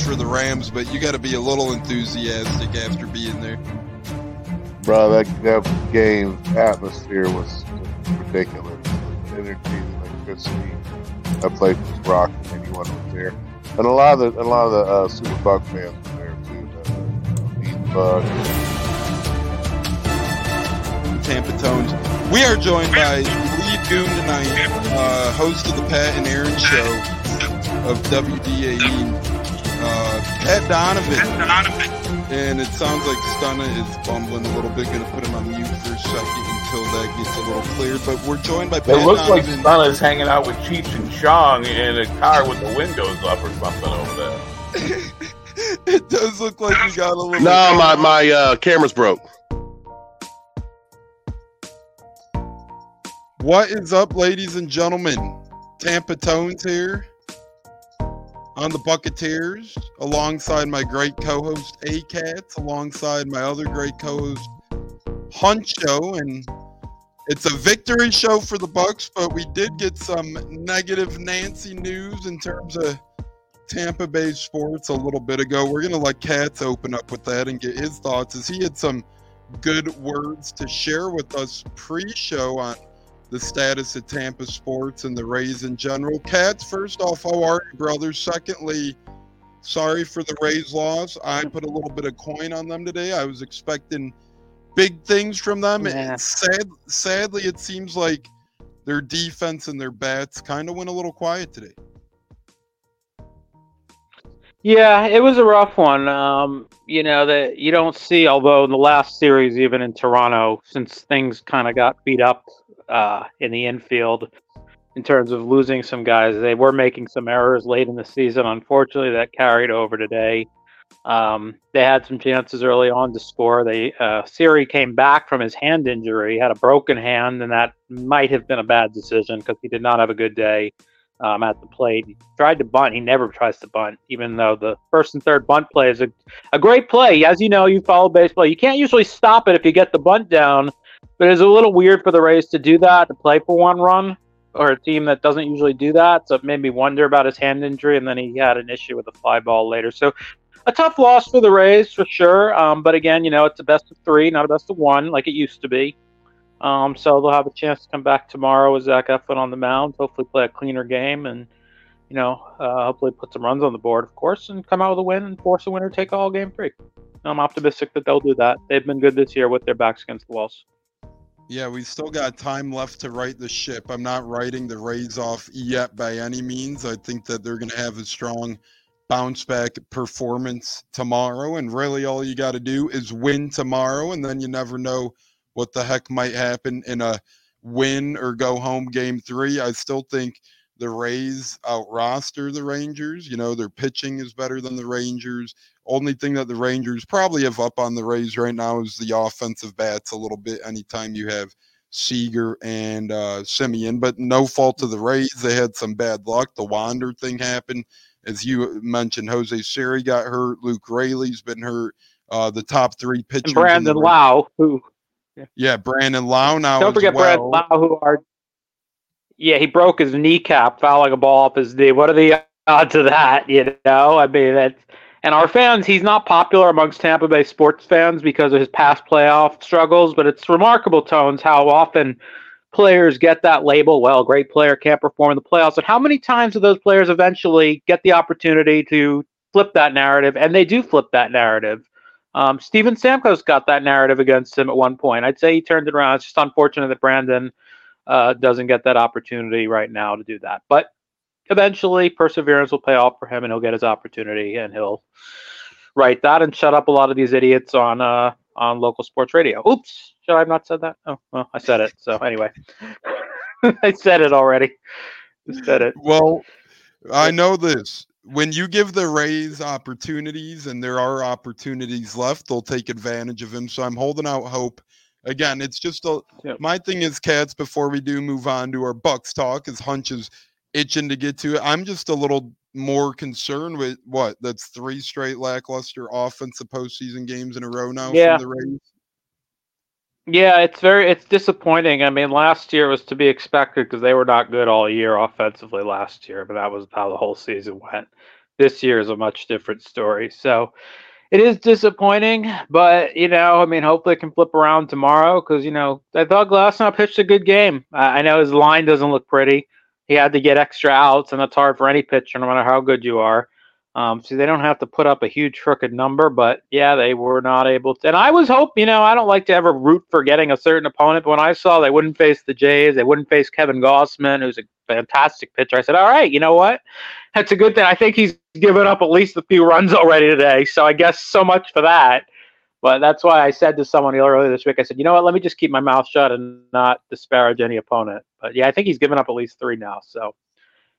for the Rams, but you got to be a little enthusiastic after being there. Bro, that, that game atmosphere was ridiculous. The energy and electricity. That place was rocking. Anyone was there, and a lot of the a lot of the uh, Super Buck fans were there too. The, the Buck. Tampa Tones. We are joined by Lee Goon tonight, uh, host of the Pat and Aaron Show of WDAE. Uh, Pat Donovan. And it sounds like Stunna is bumbling a little bit. Going to put him on mute for a second until that gets a little clear. But we're joined by Pat It looks like Donovan. Stunna is hanging out with Cheech and Chong in a car with the windows up or something over there. it does look like we got a little. No, my my uh, camera's broke. What is up, ladies and gentlemen? Tampa Tones here on the Buccateers, alongside my great co-host A Cats, alongside my other great co-host Huncho, and it's a victory show for the Bucks, but we did get some negative Nancy news in terms of Tampa Bay sports a little bit ago. We're gonna let Cats open up with that and get his thoughts, as he had some good words to share with us pre-show on the status of Tampa sports and the Rays in general. Cats, first off, how are you, brothers? Secondly, sorry for the Rays loss. I put a little bit of coin on them today. I was expecting big things from them. Yeah. And sad, sadly, it seems like their defense and their bats kind of went a little quiet today. Yeah, it was a rough one. Um, you know that you don't see, although in the last series, even in Toronto, since things kind of got beat up uh, in the infield in terms of losing some guys, they were making some errors late in the season. Unfortunately, that carried over today. Um, they had some chances early on to score. They uh, Siri came back from his hand injury, had a broken hand, and that might have been a bad decision because he did not have a good day um, at the plate. He tried to bunt. He never tries to bunt, even though the first and third bunt play is a, a great play. As you know, you follow baseball. You can't usually stop it if you get the bunt down, but it's a little weird for the Rays to do that, to play for one run, or a team that doesn't usually do that. So it made me wonder about his hand injury, and then he had an issue with a fly ball later. So a tough loss for the Rays for sure. Um, but again, you know, it's a best of three, not a best of one like it used to be. Um, so they'll have a chance to come back tomorrow with Zach Eflin on the mound. Hopefully, play a cleaner game and you know, uh, hopefully put some runs on the board, of course, and come out with a win and force a winner take all game three. I'm optimistic that they'll do that. They've been good this year with their backs against the walls. Yeah, we still got time left to right the ship. I'm not writing the Rays off yet by any means. I think that they're going to have a strong bounce back performance tomorrow. And really, all you got to do is win tomorrow. And then you never know what the heck might happen in a win or go home game three. I still think the Rays out roster the Rangers. You know, their pitching is better than the Rangers. Only thing that the Rangers probably have up on the Rays right now is the offensive bats a little bit anytime you have Seager and uh, Semien, but no fault of the Rays. They had some bad luck. The Wander thing happened. As you mentioned, Jose Siri got hurt. Luke Raley's been hurt. Uh, the top three pitchers. And Brandon Lowe, who Yeah, Brandon Lowe now. don't forget well. Brandon Lowe, who are yeah, he broke his kneecap fouling a ball off his knee. What are the odds of that? You know, I mean that's and our fans. He's not popular amongst Tampa Bay sports fans because of his past playoff struggles, but it's remarkable, Tones, how often players get that label. Well, great player can't perform in the playoffs, and how many times do those players eventually get the opportunity to flip that narrative? And they do flip that narrative. Um, Steven Stamkos got that narrative against him at one point. I'd say he turned it around. It's just unfortunate that Brandon uh, doesn't get that opportunity right now to do that. But eventually, perseverance will pay off for him, and he'll get his opportunity, and he'll write that and shut up a lot of these idiots on uh, on local sports radio. Oops, should I have not said that? Oh, well, I said it. So anyway, I said it already. I said it. Well, I know this. When you give the Rays opportunities, and there are opportunities left, they'll take advantage of them. So I'm holding out hope. Again, it's just a Yep. my thing is cats. Before we do move on to our Bucks talk, is hunches itching to get to it. I'm just a little more concerned with what that's three straight lackluster offensive postseason games in a row now Yeah. for the Rays. Yeah, it's very it's disappointing. I mean, last year was to be expected because they were not good all year offensively last year, but that was how the whole season went. This year is a much different story. So it is disappointing, but you know, I mean, hopefully it can flip around tomorrow because you know I thought Glasnow pitched a good game. I know his line doesn't look pretty. He had to get extra outs, and that's hard for any pitcher, no matter how good you are. Um, so they don't have to put up a huge crooked number, but yeah, they were not able to. And I was hoping, you know, I don't like to ever root for getting a certain opponent, but when I saw they wouldn't face the Jays, they wouldn't face Kevin Gausman, who's a fantastic pitcher, I said, all right, you know what? That's a good thing. I think he's given up at least a few runs already today, so I guess so much for that. But that's why I said to someone earlier this week, I said, you know what? Let me just keep my mouth shut and not disparage any opponent. But yeah, I think he's given up at least three now. So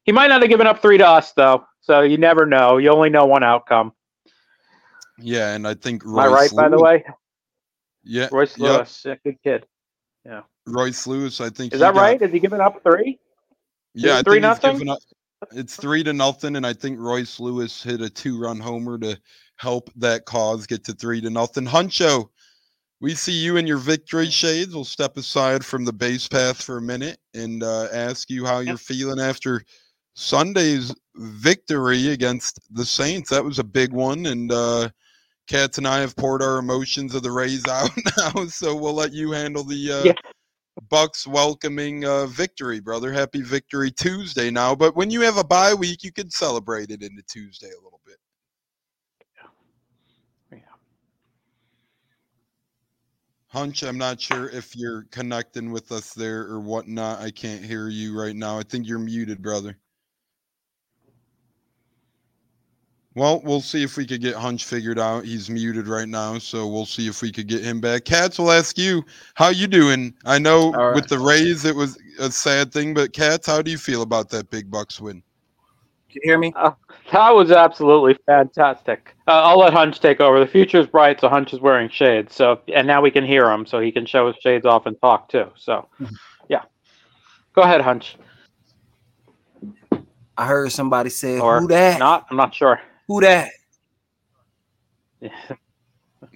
he might not have given up three to us, though. So you never know. You only know one outcome. Yeah, and I think Royce Am I right, Lewis, by the way? Yeah. Royce yep. Lewis, yeah, good kid. Yeah. Royce Lewis, I think. Is that got, right? Is he giving up three? Yeah, three nothing. Up, it's three to nothing, and I think Royce Lewis hit a two-run homer to help that cause get to three to nothing. Huncho, we see you in your victory shades. We'll step aside from the base path for a minute and uh, ask you how you're feeling after Sunday's victory against the Saints. That was a big one, and uh, Cats and I have poured our emotions of the Rays out now, so we'll let you handle the uh, yeah. Bucks welcoming uh, victory, brother. Happy Victory Tuesday now. But when you have a bye week, you can celebrate it into Tuesday a little bit. Yeah. Hunch, I'm not sure if you're connecting with us there or whatnot. I can't hear you right now. I think you're muted, brother. Well, we'll see if we could get Hunch figured out. He's muted right now, so we'll see if we could get him back. Cats will ask you how you doing. I know right. with the Rays it was a sad thing, but Cats, how do you feel about that big Bucks win? Can you hear me? Uh, that was absolutely fantastic. Uh, I'll let Hunch take over. The future is bright, so Hunch is wearing shades. So, and now we can hear him, so he can show his shades off and talk too. So, yeah, go ahead, Hunch. I heard somebody say, or "Who that?" Not, I'm not sure. Who that?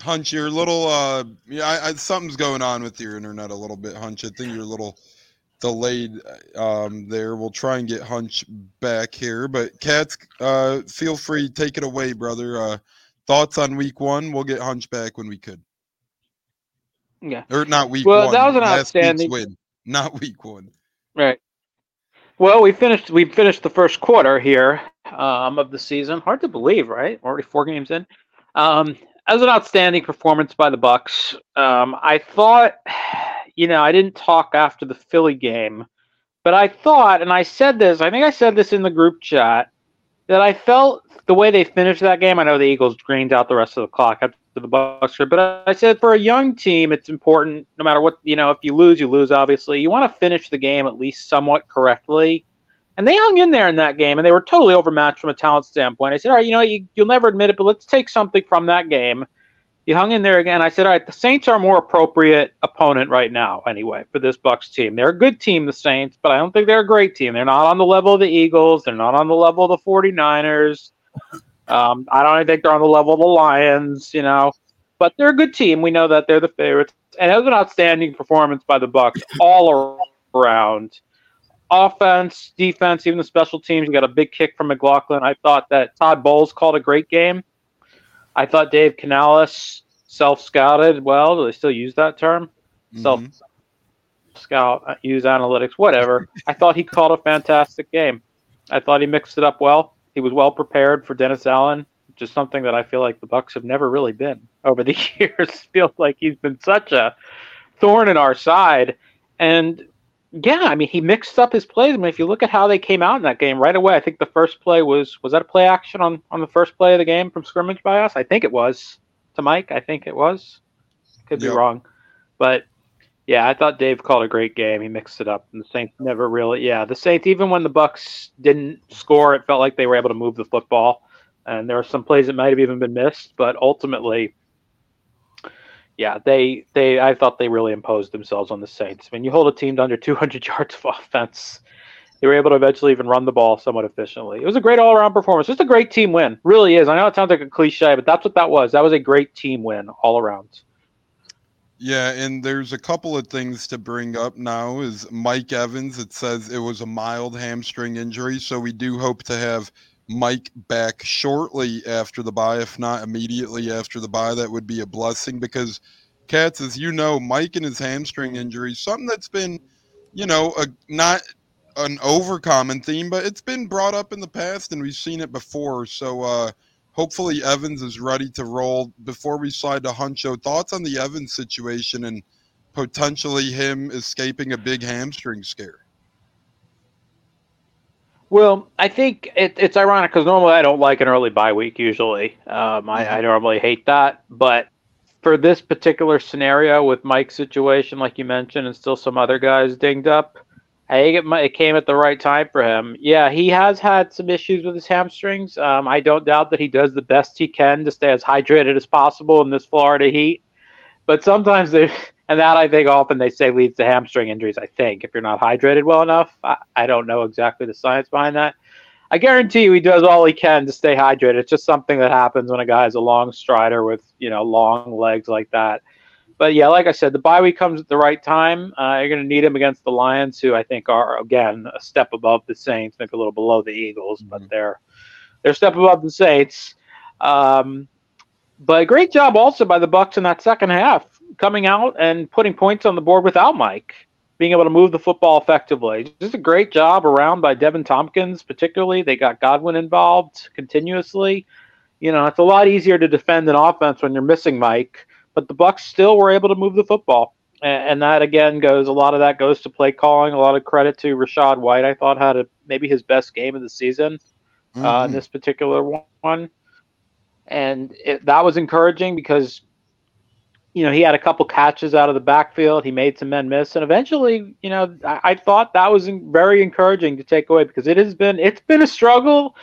Hunch, you're a little uh yeah, I, I, something's going on with your internet a little bit, Hunch. I think you're a little delayed um there. We'll try and get Hunch back here. But Cats, uh feel free, take it away, brother. Uh thoughts on week one. We'll get Hunch back when we could. Yeah. Or not week well, one. that was an outstanding win. Not week one. Right. Well, we finished. We finished the first quarter here um, of the season. Hard to believe, right? Already four games in. Um, as an outstanding performance by the Bucks. Um, I thought, you know, I didn't talk after the Philly game, but I thought, and I said this. I think I said this in the group chat that I felt the way they finished that game. I know the Eagles drained out the rest of the clock after the Bucks, but I said for a young team, it's important. No matter what, you know, if you lose, you lose. Obviously, you want to finish the game at least somewhat correctly. And they hung in there in that game, and they were totally overmatched from a talent standpoint. I said, all right, you know, you, you'll never admit it, but let's take something from that game. You hung in there again. I said, all right, the Saints are a more appropriate opponent right now, anyway, for this Bucks team. They're a good team, the Saints, but I don't think they're a great team. They're not on the level of the Eagles. They're not on the level of the 49ers. Um, I don't think they're on the level of the Lions, you know, but they're a good team. We know that they're the favorites, and it was an outstanding performance by the Bucks all around. Offense, defense, even the special teams. You got a big kick from McLaughlin. I thought that Todd Bowles called a great game. I thought Dave Canales self scouted well. Do they still use that term? Mm-hmm. Self scout, use analytics, whatever. I thought he called a fantastic game. I thought he mixed it up well. He was well prepared for Dennis Allen, which is something that I feel like the Bucks have never really been over the years. Feels like he's been such a thorn in our side. And yeah, I mean, he mixed up his plays. I mean, if you look at how they came out in that game right away, I think the first play was was that a play action on on the first play of the game from scrimmage by us? I think it was to Mike. I think it was. Could be yep. wrong, but yeah, I thought Dave called a great game. He mixed it up, and the Saints never really. Yeah, the Saints, even when the Bucks didn't score, it felt like they were able to move the football. And there were some plays that might have even been missed, but ultimately, yeah, they they I thought they really imposed themselves on the Saints. Mean, you hold a team to under 200 yards of offense, they were able to eventually even run the ball somewhat efficiently. It was a great all-around performance. Just a great team win, really is. I know it sounds like a cliche, but that's what that was. That was a great team win all around. Yeah, and there's a couple of things to bring up now. Is Mike Evans? It says it was a mild hamstring injury, so we do hope to have Mike back shortly after the bye, if not immediately after the bye. That would be a blessing because, Cats, as you know, Mike and his hamstring injury, something that's been, you know, a, not an overcommon theme, but it's been brought up in the past and we've seen it before. So, uh, hopefully Evans is ready to roll. Before we slide to Huncho, thoughts on the Evans situation and potentially him escaping a big hamstring scare? Well, I think it, it's ironic because normally I don't like an early bye week. Usually, um, I, mm-hmm. I normally hate that, but for this particular scenario with Mike's situation, like you mentioned, and still some other guys dinged up, I think it, it came at the right time for him. Yeah, he has had some issues with his hamstrings. Um, I don't doubt that he does the best he can to stay as hydrated as possible in this Florida heat. But sometimes they, and that I think often they say leads to hamstring injuries. I think if you're not hydrated well enough, I, I don't know exactly the science behind that. I guarantee you he does all he can to stay hydrated. It's just something that happens when a guy is a long strider with you know long legs like that but yeah, like I said, the bye week comes at the right time. Uh, you're going to need him against the Lions, who I think are again a step above the Saints, maybe a little below the Eagles, mm-hmm. but they're they're a step above the Saints. Um, but a great job also by the Bucks in that second half, coming out and putting points on the board without Mike, being able to move the football effectively. Just a great job around by Deven Thompkins, particularly. They got Godwin involved continuously. You know, it's a lot easier to defend an offense when you're missing Mike but the Bucks still were able to move the football. And, and that again goes a lot of that goes to play calling. A lot of credit to Rachaad White. I thought had a, maybe his best game of the season mm-hmm. uh, in mm-hmm. this particular one, and it, that was encouraging because you know, he had a couple catches out of the backfield. He made some men miss, and eventually, you know, I, I, thought that was very encouraging to take away because it has been it's been a struggle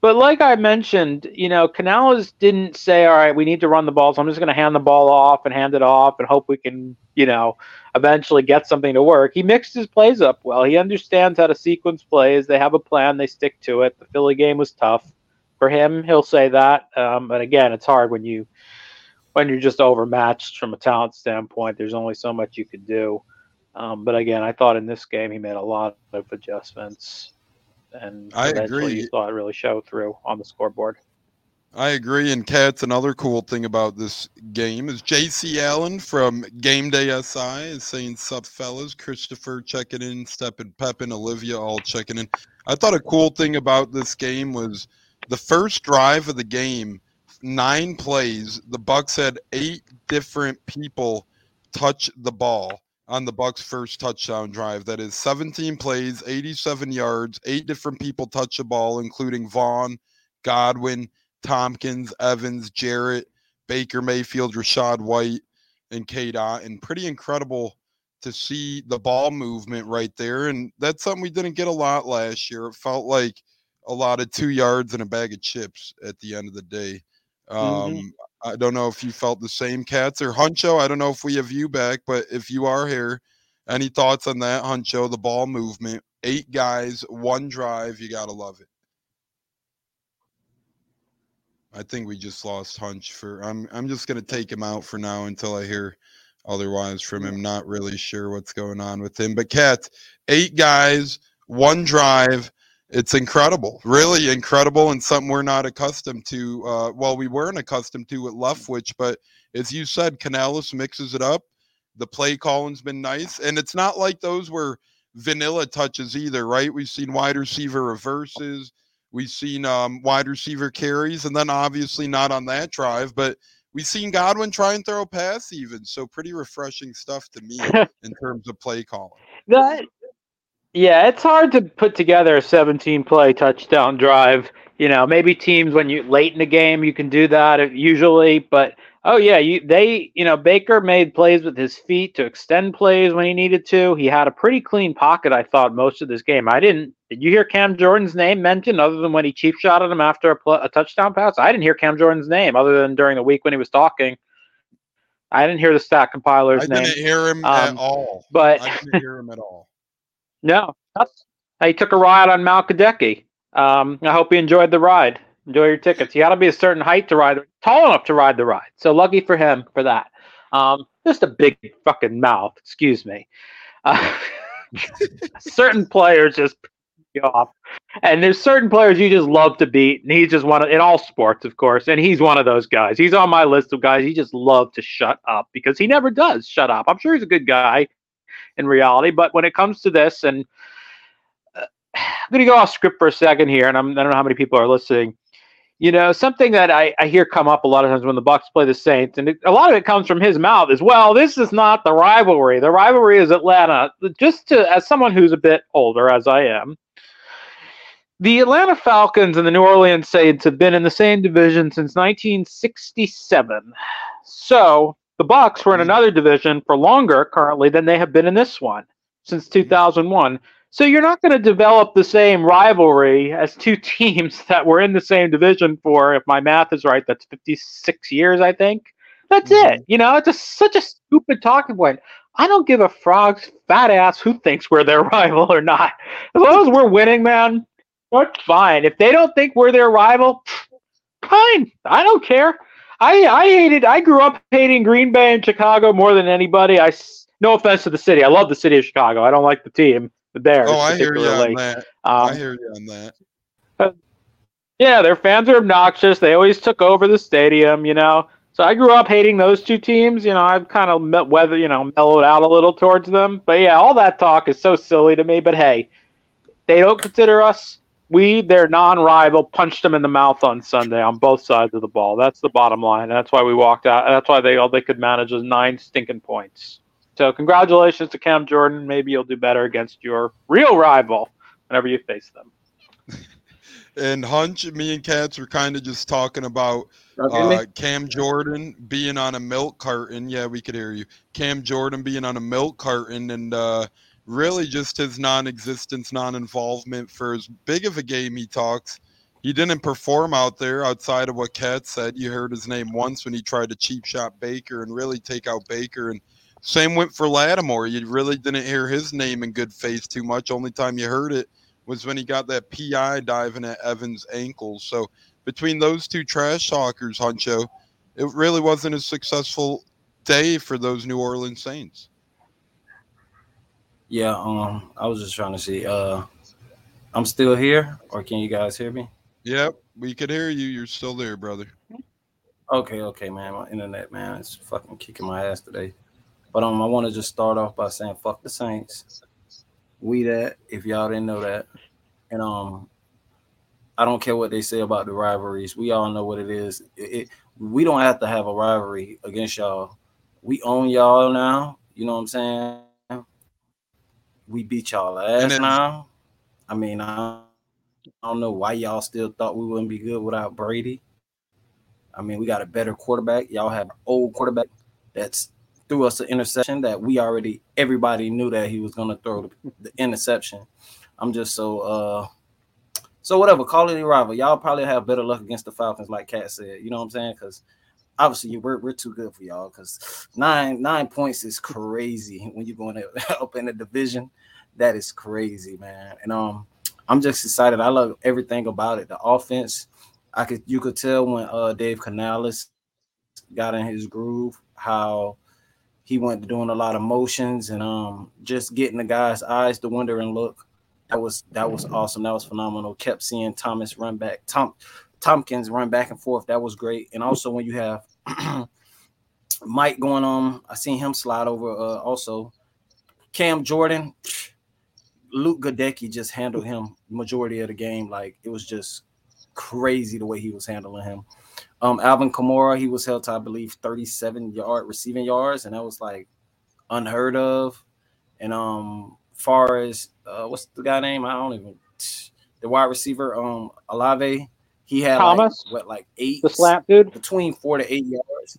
but like I mentioned, you know, Canales didn't say, "All right, we need to run the ball, so I'm just going to hand the ball off and hand it off and hope we can, you know, eventually get something to work." He mixed his plays up well. He understands how to sequence plays. They have a plan. They stick to it. The Philly game was tough for him. He'll say that. Um, but again, it's hard when you when you're just overmatched from a talent standpoint. There's only so much you could do. Um, but again, I thought in this game he made a lot of adjustments and I agree. You saw it really show through on the scoreboard. I agree. And Cats, another cool thing about this game is JC Allen from Game Day SI is saying sup fellas. Christopher checking in, Steppin Peppin, Olivia all checking in. I thought a cool thing about this game was the first drive of the game, nine plays, the Bucks had eight different people touch the ball on the Bucks' first touchdown drive. That is 17 plays, 87 yards, eight different people touch the ball, including Vaughn, Godwin, Thompkins, Evans, Jarrett, Baker Mayfield, Rachaad White, and K. And pretty incredible to see the ball movement right there. And that's something we didn't get a lot last year. It felt like a lot of two yards and a bag of chips at the end of the day. Mm-hmm. Um, mm-hmm. I don't know if you felt the same, Cats or Huncho. I don't know if we have you back, but if you are here, any thoughts on that, Huncho? The ball movement, eight guys, one drive. You gotta love it. I think we just lost Hunch for. I'm. I'm just gonna take him out for now until I hear otherwise from him. Not really sure what's going on with him. But Cats, eight guys, one drive it's incredible, really incredible, and something we're not accustomed to. Uh, well, we weren't accustomed to at Leftwich, but as you said, Canales mixes it up. The play calling's been nice, and it's not like those were vanilla touches either, right? We've seen wide receiver reverses, we've seen um, wide receiver carries, and then obviously not on that drive, but we've seen Godwin try and throw a pass even. So pretty refreshing stuff to me in terms of play calling. That yeah, it's hard to put together a 17 play touchdown drive. You know, maybe teams when you late in the game you can do that usually, but oh yeah, you they you know Baker made plays with his feet to extend plays when he needed to. He had a pretty clean pocket, I thought, most of this game. I didn't. Did you hear Cam Jordan's name mentioned other than when he cheap shotted him after a, pl- a touchdown pass? I didn't hear Cam Jordan's name other than during the week when he was talking. I didn't hear the stat compiler's name. I didn't hear him um, at all. But I didn't hear him at all. No, he took a ride on Malkadeki. Um, I hope he enjoyed the ride. Enjoy your tickets. You got to be a certain height to ride, tall enough to ride the ride. So lucky for him for that. Um, just a big fucking mouth. Excuse me. Uh, certain players just you off, and there's certain players you just love to beat, and he's just one of in all sports, of course, and he's one of those guys. He's on my list of guys he just love to shut up because he never does shut up. I'm sure he's a good guy in reality, but when it comes to this, and uh, I'm going to go off script for a second here, and I'm, I don't know how many people are listening you know, something that I, I hear come up a lot of times when the Bucks play the Saints, and it, a lot of it comes from his mouth as well. This is not the rivalry. The rivalry is Atlanta. Just to as someone who's a bit older, as I am, the Atlanta Falcons and the New Orleans Saints have been in the same division since 1967. So the Bucks were in another division for longer currently than they have been in this one since 2001. So you're not going to develop the same rivalry as two teams that were in the same division for, if my math is right, that's 56 years, I think. That's mm-hmm. it. You know, it's a, such a stupid talking point. I don't give a frog's fat ass who thinks we're their rival or not. As long as we're winning, man, that's fine. If they don't think we're their rival, fine. I don't care. I I hated. I grew up hating Green Bay and Chicago more than anybody. I no offense to the city. I love the city of Chicago. I don't like the team the Bears. Oh, I hear you on that. Um, I hear you on that. yeah, their fans are obnoxious. They always took over the stadium, you know. So I grew up hating those two teams. You know, I've kind of met weather, you know, mellowed out a little towards them. But yeah, all that talk is so silly to me. But hey, they don't consider us. We, their non-rival, punched them in the mouth on Sunday on both sides of the ball. That's the bottom line. That's why we walked out. That's why they all they could manage was nine stinking points. So congratulations to Cam Jordan. Maybe you'll do better against your real rival whenever you face them. and Hunch, me and Cats were kind of just talking about uh, Cam Jordan being on a milk carton. Yeah, we could hear you. Cam Jordan being on a milk carton and uh, really just his non existence, non involvement for as big of a game he talks. He didn't perform out there outside of what Cat said. You heard his name once when he tried to cheap shot Baker and really take out Baker. And same went for Lattimore. You really didn't hear his name in good faith too much. Only time you heard it was when he got that PI diving at Evans' ankles. So between those two trash talkers, Huncho, it really wasn't a successful day for those New Orleans Saints. Yeah, um, I was just trying to see. Uh, I'm still here, or can you guys hear me? Yep, we could hear you. You're still there, brother. Okay, okay, man. My internet, man, is fucking kicking my ass today. But um, I want to just start off by saying fuck the Saints. We that if y'all didn't know that, and um, I don't care what they say about the rivalries. We all know what it is. It, it, we don't have to have a rivalry against y'all. We own y'all now. You know what I'm saying? We beat y'all ass now. I mean, I, I don't know why y'all still thought we wouldn't be good without Brady. I mean, we got a better quarterback. Y'all have an old quarterback that's threw us an interception that we already everybody knew that he was gonna throw the, the interception. I'm just so uh so whatever, call it a rival. Y'all probably have better luck against the Falcons, like Cat said. You know what I'm saying? Because obviously we're, we're too good for y'all. Because nine nine points is crazy when you're going to, up in the division. That is crazy, man. And um, I'm just excited. I love everything about it. The offense, I could you could tell when uh Dave Canales got in his groove how he went doing a lot of motions and um just getting the guy's eyes to wonder and look. That was that was awesome. That was phenomenal. Kept seeing Thomas run back, Tom Thompkins run back and forth. That was great. And also when you have Mike going on, I seen him slide over. Uh, also, Cam Jordan, Luke Goedeke just handled him majority of the game. Like it was just crazy the way he was handling him. Um, Alvin Kamara, he was held to, I believe, 37 yard receiving yards, and that was like unheard of. And um, far as uh, what's the guy name? I don't even the wide receiver, um, Olave, he had Thomas, like, what like eight the slap dude between four to eight yards.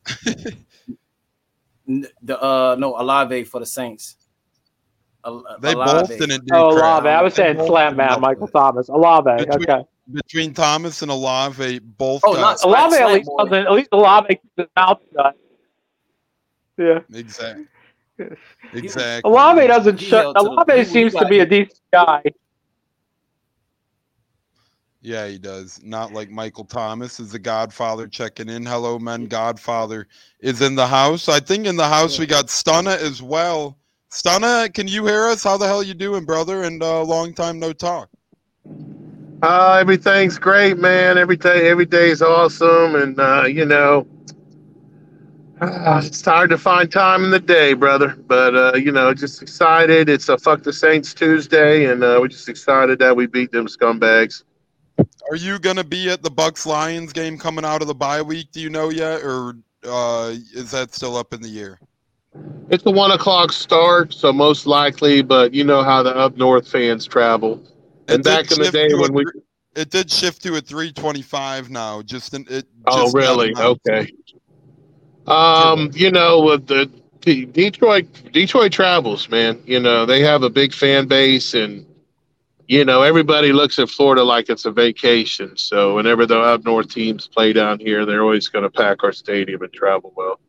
the uh no Olave for the Saints. They both didn't do Oh, Olave. I was saying slam man, Michael Thomas. Olave. Between, okay between Thomas and Olave, both. Oh, not Olave at least doesn't. At least Olave keeps his mouth shut. Yeah. Exactly. Exactly. Olave doesn't shut. Olave seems to be a decent guy. Yeah, he does. Not like Michael Thomas is the Godfather checking in. Hello, men. Godfather is in the house. I think in the house we got Stunna as well. Stunna, can you hear us? How the hell you doing, brother? And uh, long time no talk. Uh, everything's great, man. Every day, every day is awesome, and uh, you know, uh, it's hard to find time in the day, brother. But uh, you know, just excited. It's a fuck the Saints Tuesday, and uh, we're just excited that we beat them scumbags. Are you gonna be at the Bucks Lions game coming out of the bye week? Do you know yet, or uh, is that still up in the air? It's a one o'clock start, so most likely. But you know how the up north fans travel. And back in the day when we, it did shift to a 325 now. Just in, it. oh just really? Okay. Um, you know, with the, the Detroit, Detroit travels, man. You know, they have a big fan base, and you know everybody looks at Florida like it's a vacation. So whenever the up north teams play down here, they're always going to pack our stadium and travel well.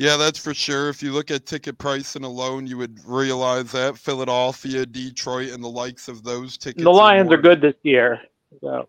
Yeah, that's for sure. If you look at ticket pricing alone, you would realize that Philadelphia, Detroit, and the likes of those tickets. The Lions more- are good this year. So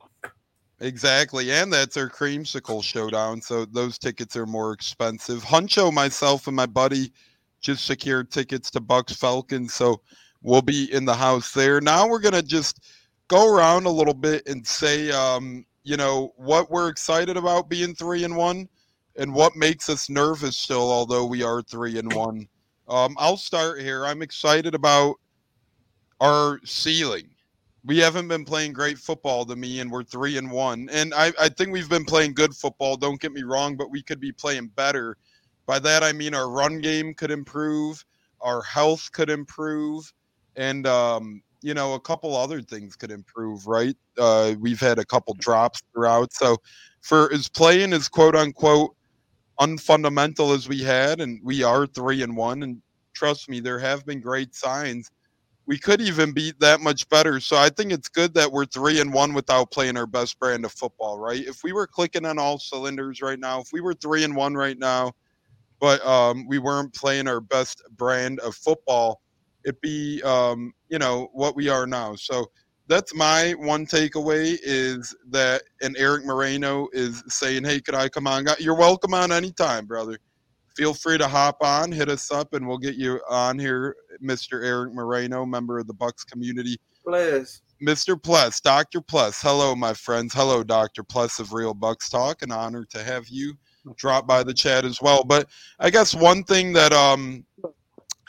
Exactly, and that's our creamsicle showdown. So those tickets are more expensive. Huncho, myself, and my buddy just secured tickets to Bucks Falcons, so we'll be in the house there. Now we're gonna just go around a little bit and say, um, you know, what we're excited about being three and one, and what makes us nervous still, although we are three and one. Um, I'll start here. I'm excited about our ceiling. We haven't been playing great football to me and we're three and one. And I, I think we've been playing good football don't get me wrong but we could be playing better. By that i mean our run game could improve our health could improve and um, you know a couple other things could improve right? Uh, we've had a couple drops throughout. So for as playing as quote unquote unfundamental as we had and we are three and one and trust me there have been great signs we could even be that much better. So I think it's good that we're three and one without playing our best brand of football, right? If we were clicking on all cylinders right now, if we were three and one right now, but um, we weren't playing our best brand of football, it'd be um, you know what we are now. So that's my one takeaway is that and Eric Moreno is saying, "Hey, could I come on? You're welcome on anytime, brother." Feel free to hop on, hit us up, and we'll get you on here, Mr. Eric Moreno, member of the Bucks community. Bless. Mr. Plus, Dr. Plus. Hello, my friends. Hello, Dr. Plus of Real Bucks Talk. An honor to have you drop by the chat as well. But I guess one thing that um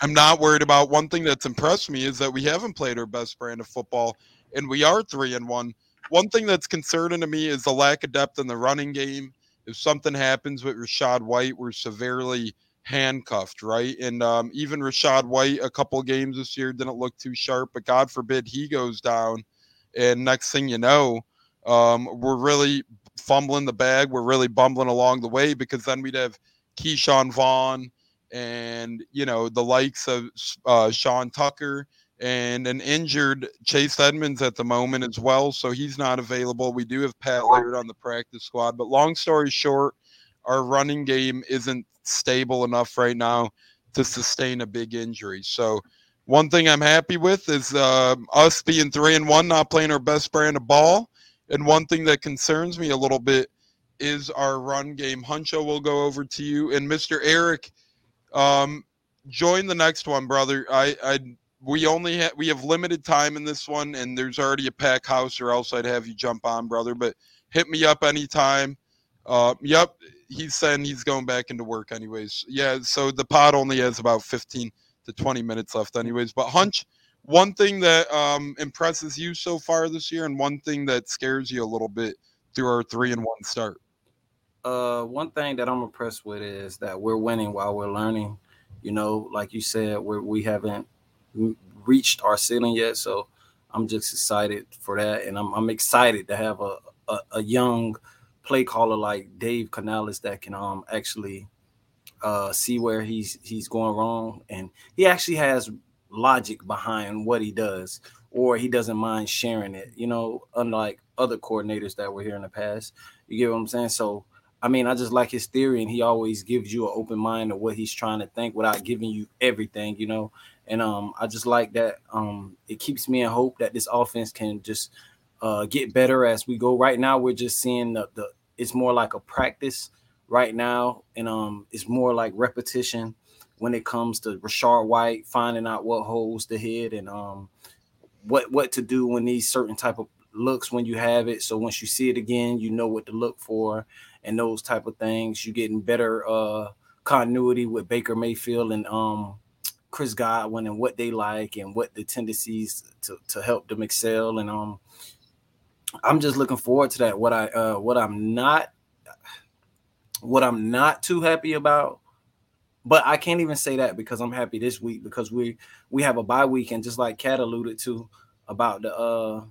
I'm not worried about, one thing that's impressed me is that we haven't played our best brand of football and we are three and one. One thing that's concerning to me is the lack of depth in the running game. If something happens with Rachaad White, we're severely handcuffed, right? And um, even Rachaad White, a couple games this year didn't look too sharp, but God forbid he goes down. And next thing you know, um, we're really fumbling the bag. We're really bumbling along the way because then we'd have Ke'Shawn Vaughn and, you know, the likes of uh, Sean Tucker and an injured Chase Edmonds at the moment as well. So he's not available. We do have Pat Laird on the practice squad. But long story short, our running game isn't stable enough right now to sustain a big injury. So one thing I'm happy with is uh, us being three and one, not playing our best brand of ball. And one thing that concerns me a little bit is our run game. Huncho will go over to you and Mr. Eric. Um, join the next one, brother. I, I we only have we have limited time in this one, and there's already a pack house, or else I'd have you jump on, brother. But hit me up anytime. Uh, yep, he's saying he's going back into work anyways. Yeah, so the pod only has about 15 to 20 minutes left anyways. But Hunch, one thing that um, impresses you so far this year, and one thing that scares you a little bit through our three and one start. Uh, one thing that I'm impressed with is that we're winning while we're learning. You know, like you said, we're, we haven't reached our ceiling yet, so I'm just excited for that, and I'm I'm excited to have a a, a young play caller like Dave Canales that can um actually uh see where he's he's going wrong, and he actually has logic behind what he does, or he doesn't mind sharing it. You know, unlike other coordinators that were here in the past. You get what I'm saying? So I mean, I just like his theory, and he always gives you an open mind of what he's trying to think without giving you everything, you know. And um, I just like that. Um, it keeps me in hope that this offense can just uh, get better as we go. Right now, we're just seeing the, the it's more like a practice right now, and um, it's more like repetition when it comes to Rachaad White finding out what holes the head and um, what what to do when these certain type of looks when you have it. So once you see it again, you know what to look for and those type of things. You're getting better uh continuity with Baker Mayfield and um Chris Godwin and what they like and what the tendencies to, to help them excel. And um I'm just looking forward to that. What I uh what I'm not what I'm not too happy about, but I can't even say that because I'm happy this week because we we have a bye week and just like Cat alluded to about the uh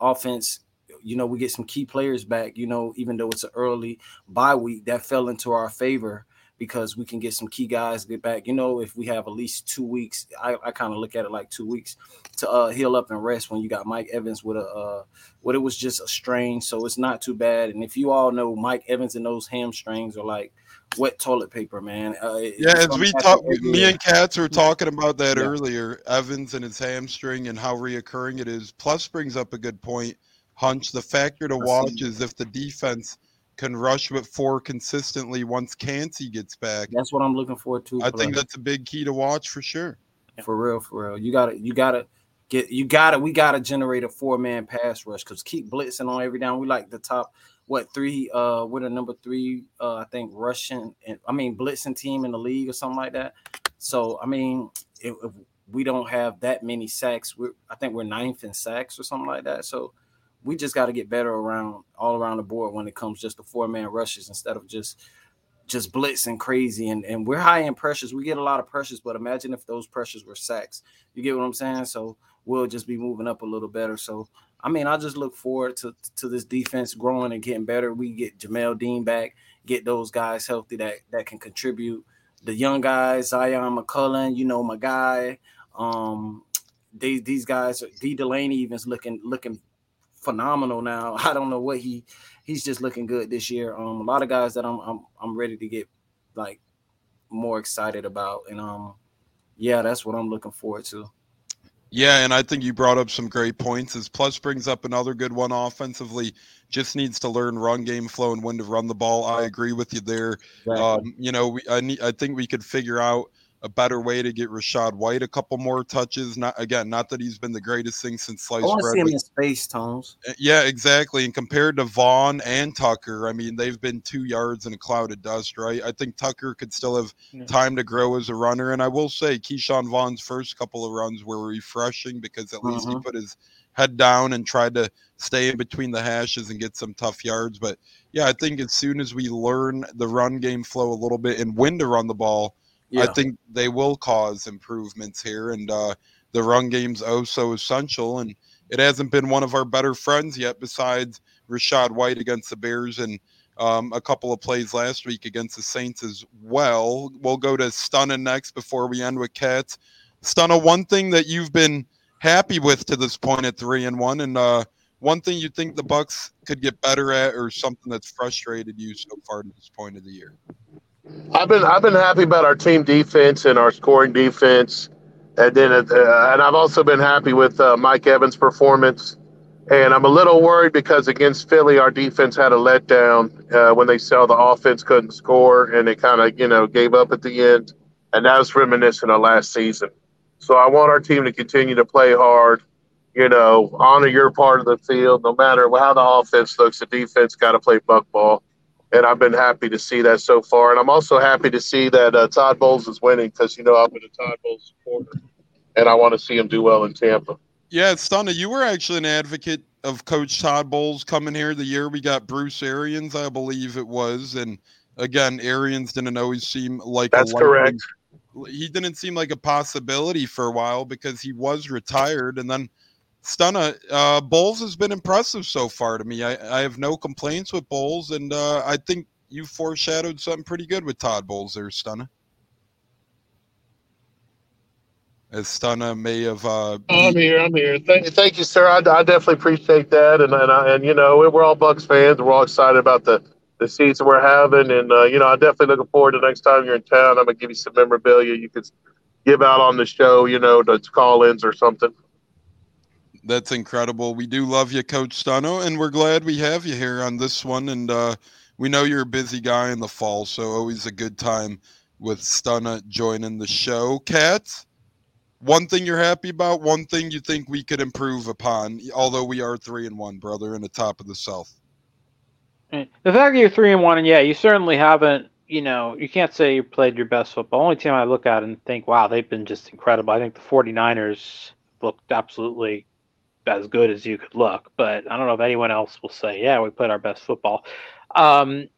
offense you know we get some key players back you know even though it's an early bye week that fell into our favor because we can get some key guys get back you know if we have at least two weeks i, I kind of look at it like two weeks to uh, heal up and rest when you got mike evans with a uh what it was just a strain so it's not too bad and if you all know mike evans and those hamstrings are like wet toilet paper, man. Uh, yeah, as we talked, me and Cats were talking about that yeah. earlier. Evans and his hamstring and how reoccurring it is. Plus brings up a good point. Hunch. The factor to watch is if the defense can rush with four consistently once Kancey gets back. That's what I'm looking forward to. I think that's a big key to watch for sure. For real, for real. You gotta, you gotta get, you gotta, we gotta generate a four man pass rush because keep blitzing on every down. We like the top what three uh with a number three uh I think Russian and I mean blitzing team in the league or something like that. So I mean if, if we don't have that many sacks, we're I think we're ninth in sacks or something like that. So we just got to get better around all around the board when it comes just to four man rushes instead of just just blitzing crazy and, and we're high in pressures. We get a lot of pressures, but imagine if those pressures were sacks. You get what I'm saying? So we'll just be moving up a little better. So I mean, I just look forward to to this defense growing and getting better. We get Jamel Dean back, get those guys healthy that that can contribute. The young guys, Zyon McCollum, you know my guy. Um, they, these guys, Dee Delaney even's looking looking phenomenal now. I don't know what he he's just looking good this year. Um, a lot of guys that I'm I'm I'm ready to get like more excited about, and um, yeah, that's what I'm looking forward to. Yeah, and I think you brought up some great points. As Plus brings up another good one offensively, just needs to learn run game flow and when to run the ball. I agree with you there. Um, you know, we, I need, I think we could figure out a better way to get Rachaad White a couple more touches. Not again, not that he's been the greatest thing since sliced bread. I want to see him in space, Tones. Uh, yeah, exactly. And compared to Vaughn and Tucker, I mean, they've been two yards in a cloud of dust, right? I think Tucker could still have yeah. time to grow as a runner. And I will say, Ke'Shawn Vaughn's first couple of runs were refreshing because at mm-hmm. least he mm-hmm. put his head down and tried to stay in between the hashes and get some tough yards. But yeah, I think as soon as we learn the run game flow a little bit and when to run the ball yeah. I think they will cause improvements here. And uh, the run game's oh so essential. And it hasn't been one of our better friends yet, besides Rachaad White against the Bears and um, a couple of plays last week against the Saints as well. We'll go to Stunna next before we end with Cats. Stunna, one thing that you've been happy with to this point at three and one, and uh, one thing you think the Bucks could get better at, or something that's frustrated you so far to this point of the year. I've been I've been happy about our team defense and our scoring defense, and then uh, and I've also been happy with uh, Mike Evans' performance. And I'm a little worried because against Philly, our defense had a letdown uh, when they saw the offense couldn't score, and they kind of you know gave up at the end, and that was reminiscent of last season. So I want our team to continue to play hard. You know, honor your part of the field, no matter how the offense looks. The defense got to play buck ball and I've been happy to see that so far. And I'm also happy to see that uh, Todd Bowles is winning because you know I've been a Todd Bowles supporter, and I want to see him do well in Tampa. Yeah, Stunna, you were actually an advocate of Coach Todd Bowles coming here the year we got Bruce Arians, I believe it was, and again, Arians didn't always seem like that's correct. He didn't seem like a possibility for a while because he was retired, and then Stunna, uh, Bowles has been impressive so far to me. I, I have no complaints with Bowles, and uh, I think you foreshadowed something pretty good with Todd Bowles there, Stunna. As Stunna may have. Uh, oh, I'm here. I'm here. Thank, thank you, sir. I, I definitely appreciate that, and and, I, and you know we're all Bucs fans. We're all excited about the the season we're having, and uh, you know I'm definitely looking forward to the next time you're in town. I'm gonna give you some memorabilia you could give out on the show, you know, to call ins or something. That's incredible. We do love you, Coach Stunna, and we're glad we have you here on this one. And uh, we know you're a busy guy in the fall, so always a good time with Stunna joining the show. Cats, one thing you're happy about, one thing you think we could improve upon, although we are three and one, brother, in the top of the South. The fact that you're three and one, and yeah, you certainly haven't. You know, you can't say you played your best football. Only team I look at and think, wow, they've been just incredible. I think the 49ers looked absolutely as good as you could look, but I don't know if anyone else will say, yeah, we played our best football. Um,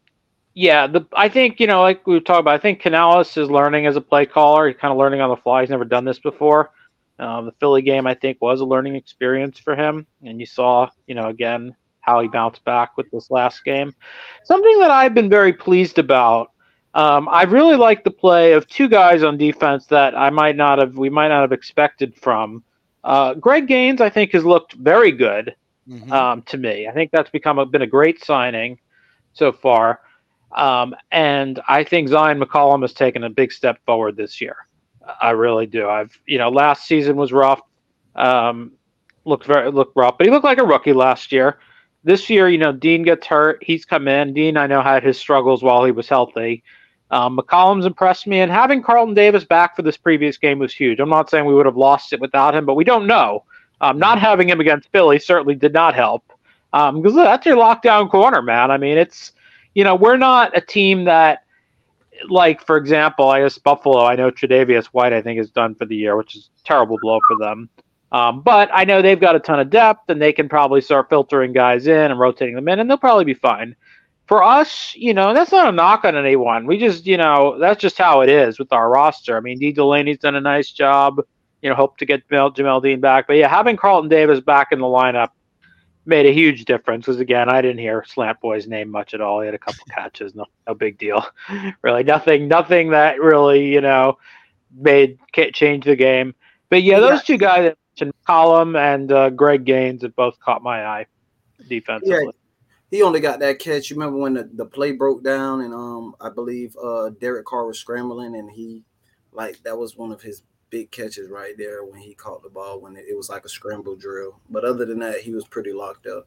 yeah, the I think you know, like we talking about, I think Canales is learning as a play caller. He's kind of learning on the fly. He's never done this before. Um, the Philly game, I think, was a learning experience for him, and you saw, you know, again how he bounced back with this last game. Something that I've been very pleased about. Um, I really like the play of two guys on defense that I might not have, we might not have expected from. Uh, Greg Gaines, I think, has looked very good mm-hmm. um, to me. I think that's become a, been a great signing so far. Um, and I think Zyon McCollum has taken a big step forward this year. I really do. I've you know last season was rough, um, looked very looked rough, but he looked like a rookie last year. This year, you know, Dean gets hurt. He's come in. Dean, I know, had his struggles while he was healthy. Um, McCollum's impressed me, and having Carlton Davis back for this previous game was huge. I'm not saying we would have lost it without him, but we don't know. Um, not having him against Philly certainly did not help because um, that's your lockdown corner, man. I mean, it's you know, we're not a team that, like, for example, I guess Buffalo, I know Tre'Davious White, I think, is done for the year, which is a terrible blow for them. Um, but I know they've got a ton of depth and they can probably start filtering guys in and rotating them in, and they'll probably be fine. For us, you know, that's not a knock on anyone. We just, you know, that's just how it is with our roster. I mean, Dee Delaney's done a nice job. You know, hope to get Jamel Dean back. But yeah, having Carlton Davis back in the lineup made a huge difference because again i didn't hear slant boy's name much at all he had a couple catches no, no big deal really nothing nothing that really you know made change the game but yeah those yeah. two guys column and uh, greg gaines have both caught my eye defensively yeah. He only got that catch you remember when the, the play broke down and um i believe uh derek carr was scrambling and he like that was one of his big catches right there when he caught the ball when it, it was like a scramble drill. But other than that, he was pretty locked up.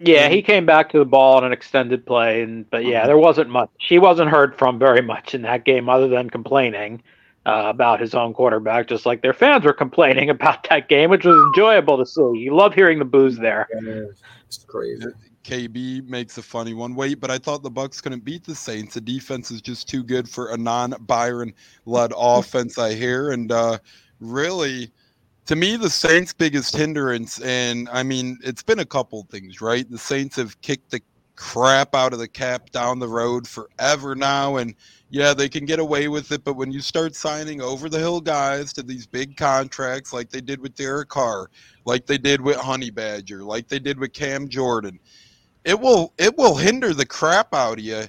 Yeah, he came back to the ball in an extended play, and but yeah, there wasn't much. He wasn't heard from very much in that game, other than complaining uh, about his own quarterback, just like their fans were complaining about that game, which was enjoyable to see. You love hearing the boos there. Yeah, it's crazy. KB makes a funny one. Wait, but I thought the Bucs couldn't beat the Saints. The defense is just too good for a non-Byron led offense. I hear, and uh, really, to me, the Saints' biggest hindrance, and I mean, it's been a couple things, right? The Saints have kicked the crap out of the cap down the road forever now, and yeah, they can get away with it. But when you start signing over the hill guys to these big contracts, like they did with Derek Carr, like they did with Honey Badger, like they did with Cam Jordan it will it will hinder the crap out of you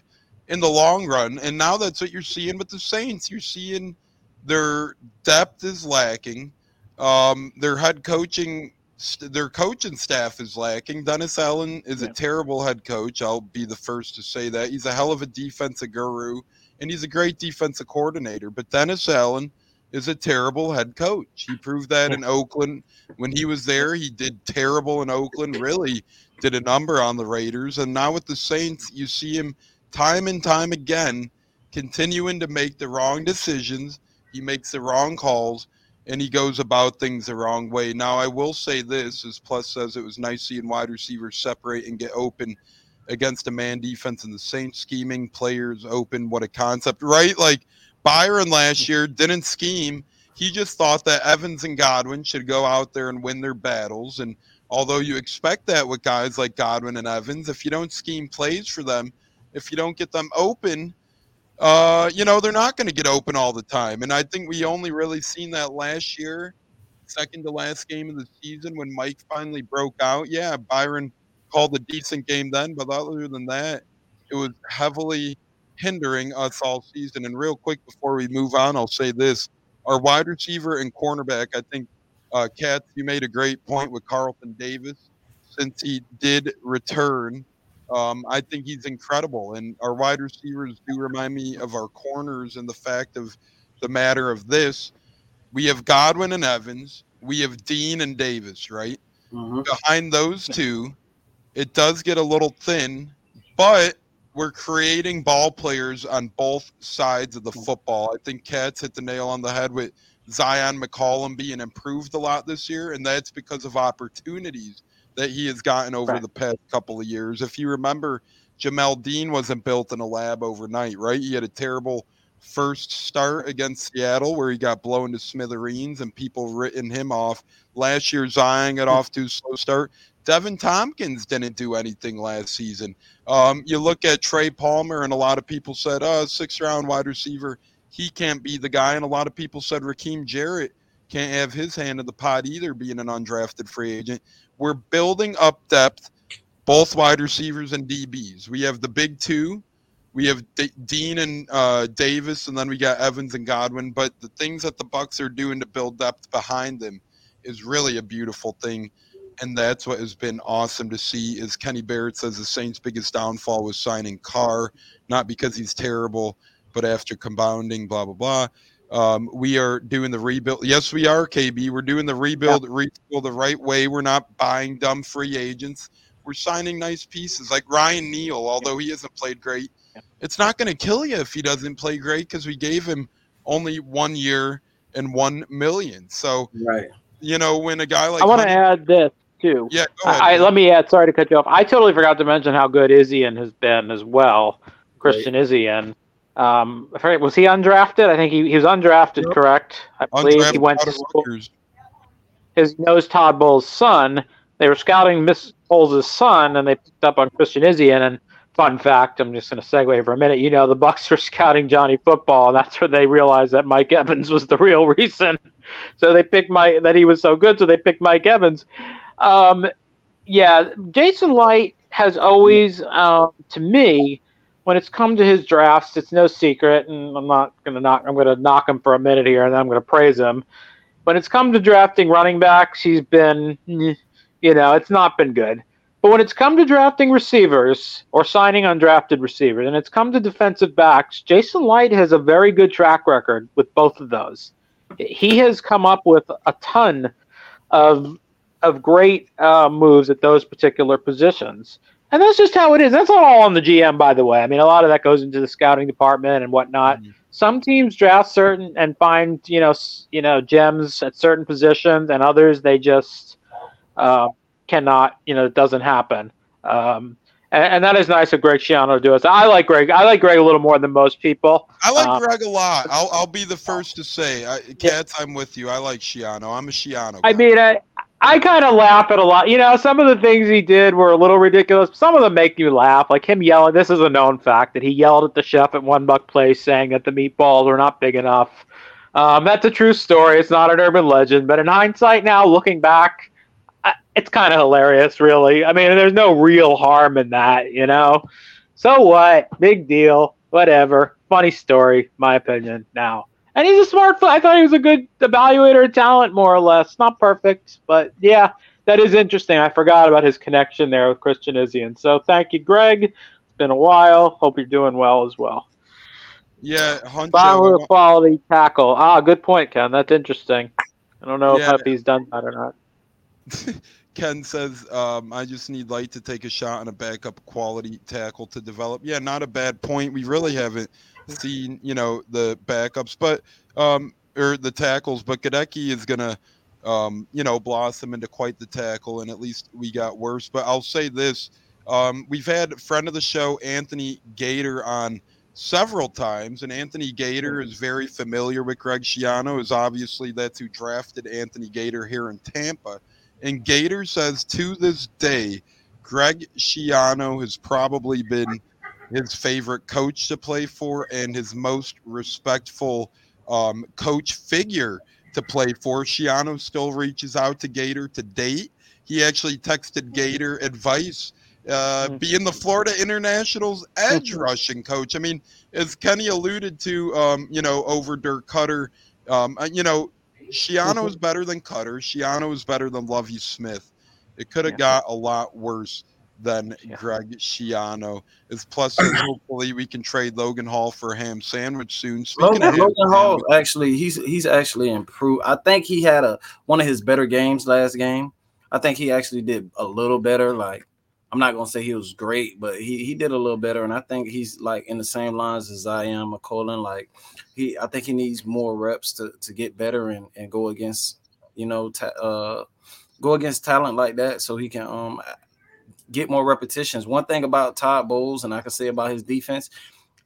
in the long run. And now that's what you're seeing with the Saints. You're seeing their depth is lacking. Um, their head coaching, their coaching staff is lacking. Dennis Allen is yeah. a terrible head coach. I'll be the first to say that. He's a hell of a defensive guru, and he's a great defensive coordinator. But Dennis Allen is a terrible head coach. He proved that in Oakland when he was there. He did terrible in Oakland. Really did a number on the Raiders, and now with the Saints, you see him time and time again continuing to make the wrong decisions. He makes the wrong calls, and he goes about things the wrong way. Now, I will say this: as Plus says, it was nice seeing wide receivers separate and get open against a man defense, and the Saints scheming players open. What a concept, right? Like Byron last year didn't scheme. He just thought that Evans and Godwin should go out there and win their battles and Although you expect that with guys like Godwin and Evans, if you don't scheme plays for them, if you don't get them open, uh, you know, they're not going to get open all the time. And I think we only really seen that last year, second to last game of the season when Mike finally broke out. Yeah, Byron called a decent game then, but other than that, it was heavily hindering us all season. And real quick before we move on, I'll say this. Our wide receiver and cornerback, I think uh, Katz, you made a great point with Carlton Davis. Since he did return, um, I think he's incredible. And our wide receivers do remind me of our corners and the fact of the matter of this. We have Godwin and Evans. we have Dean and Davis, right? Mhm. Behind those two, it does get a little thin, but we're creating ball players on both sides of the football. I think Katz hit the nail on the head with Zyon McCollum being improved a lot this year, and that's because of opportunities that he has gotten over Right. the past couple of years. If you remember, Jamel Dean wasn't built in a lab overnight, right? He had a terrible first start against Seattle where he got blown to smithereens and people written him off. Last year, Zyon got off to a slow start. Deven Thompkins didn't do anything last season. Um, you look at Trey Palmer, and a lot of people said, "Oh, six round wide receiver, he can't be the guy." And a lot of people said Rakim Jarrett can't have his hand in the pot either, being an undrafted free agent. We're building up depth, both wide receivers and DBs. We have the big two. We have D- Dean and uh, Davis, and then we got Evans and Godwin. But the things that the Bucs are doing to build depth behind them is really a beautiful thing and that's what has been awesome to see is Kenny Barrett says the Saints' biggest downfall was signing Carr, not because he's terrible, but after compounding, blah blah blah. Um, we are doing the rebuild. Yes, we are, KB. We're doing the rebuild, retool the right way. We're not buying dumb free agents. We're signing nice pieces like Ryan Neal, although he hasn't played great. It's not going to kill you if he doesn't play great because we gave him only one year and one million. So Right. you know when a guy like I want to add this too. yeah, go ahead. I, I, let me add. Sorry to cut you off. I totally forgot to mention how good Izien has been as well. Christian Izien. Um, I forget, was he undrafted? I think he, he was undrafted, Yep. correct? I believe he went to school. Rutgers. His knows Todd Bowles' son. They were scouting Miss Bowles' son, and they picked up on Christian Izien. And fun fact, I'm just going to segue for a minute. You know, the Bucs were scouting Johnny Football, and that's where they realized that Mike Evans was the real reason. So they picked Mike that he was so good, so they picked Mike Evans. Um, yeah, Jason Licht has always, um, to me, when it's come to his drafts, it's no secret, and I'm not going to knock. I'm going to knock him for a minute here, and then I'm going to praise him. When it's come to drafting running backs, he's been, you know, it's not been good. But when it's come to drafting receivers or signing undrafted receivers, and it's come to defensive backs, Jason Licht has a very good track record with both of those. He has come up with a ton of of great uh, moves at those particular positions. And that's just how it is. That's not all on the GM, by the way. I mean, a lot of that goes into the scouting department and whatnot. Some teams draft certain and find, you know, you know, gems at certain positions, and others they just uh, cannot. You know, it doesn't happen. Um, and, and that is nice of Greg Schiano to do it. I like Greg. I like Greg a little more than most people. I like Uh, Greg a lot. I'll, I'll be the first to say, I, Cats, I'm with you. I like Schiano. I'm a Schiano. I guy. mean, I, I kind of laugh at a lot. You know, some of the things he did were a little ridiculous. Some of them make you laugh, like him yelling. This is a known fact that he yelled at the chef at One Buc Place, saying that the meatballs were not big enough. Um, that's a true story. It's not an urban legend. But in hindsight, now looking back, it's kind of hilarious, really. I mean, there's no real harm in that, you know. So what? Big deal. Whatever. Funny story, my opinion. Now. And he's a smart. I thought he was a good evaluator of talent, more or less. Not perfect, but yeah, that is interesting. I forgot about his connection there with Christian Izien. So thank you, Greg. It's been a while. Hope you're doing well as well. yeah. Finally, a quality tackle. Ah, good point, Ken. That's interesting. I don't know Yeah. if he's done that or not. Ken says, um, I just need Licht to take a shot on a backup quality tackle to develop. Yeah, not a bad point. We really haven't seen, you know, the backups, but um, or the tackles, but Goedeke is gonna, um, you know, blossom into quite the tackle, and at least we got worse. But I'll say this: um, we've had friend of the show Anthony Gaitor on several times, and Anthony Gaitor is very familiar with Greg Schiano. Is obviously that's who drafted Anthony Gaitor here in Tampa. And Gaitor says to this day, Greg Schiano has probably been his favorite coach to play for and his most respectful um, coach figure to play for. Schiano still reaches out to Gaitor to date. He actually texted Gaitor advice, uh, being the Florida International's edge rushing coach. I mean, as Kenny alluded to, um, you know, over Dirk Koetter, um, uh, you know, Schiano is better than Koetter. Schiano is better than Lovie Smith. It could have Yeah. got a lot worse. Than Yeah. Greg Schiano. As plus hopefully we can trade Logan Hall for a ham sandwich soon. Speaking Logan, of ham Logan Hall actually he's he's actually improved. I think he had a one of his better games last game. I think he actually did a little better. Like I'm not gonna say he was great, but he he did a little better. And I think he's like in the same lines as I am, McCollum. Like he, I think he needs more reps to to get better and and go against you know ta- uh go against talent like that so he can um get more repetitions. One thing about Todd Bowles, and I can say about his defense,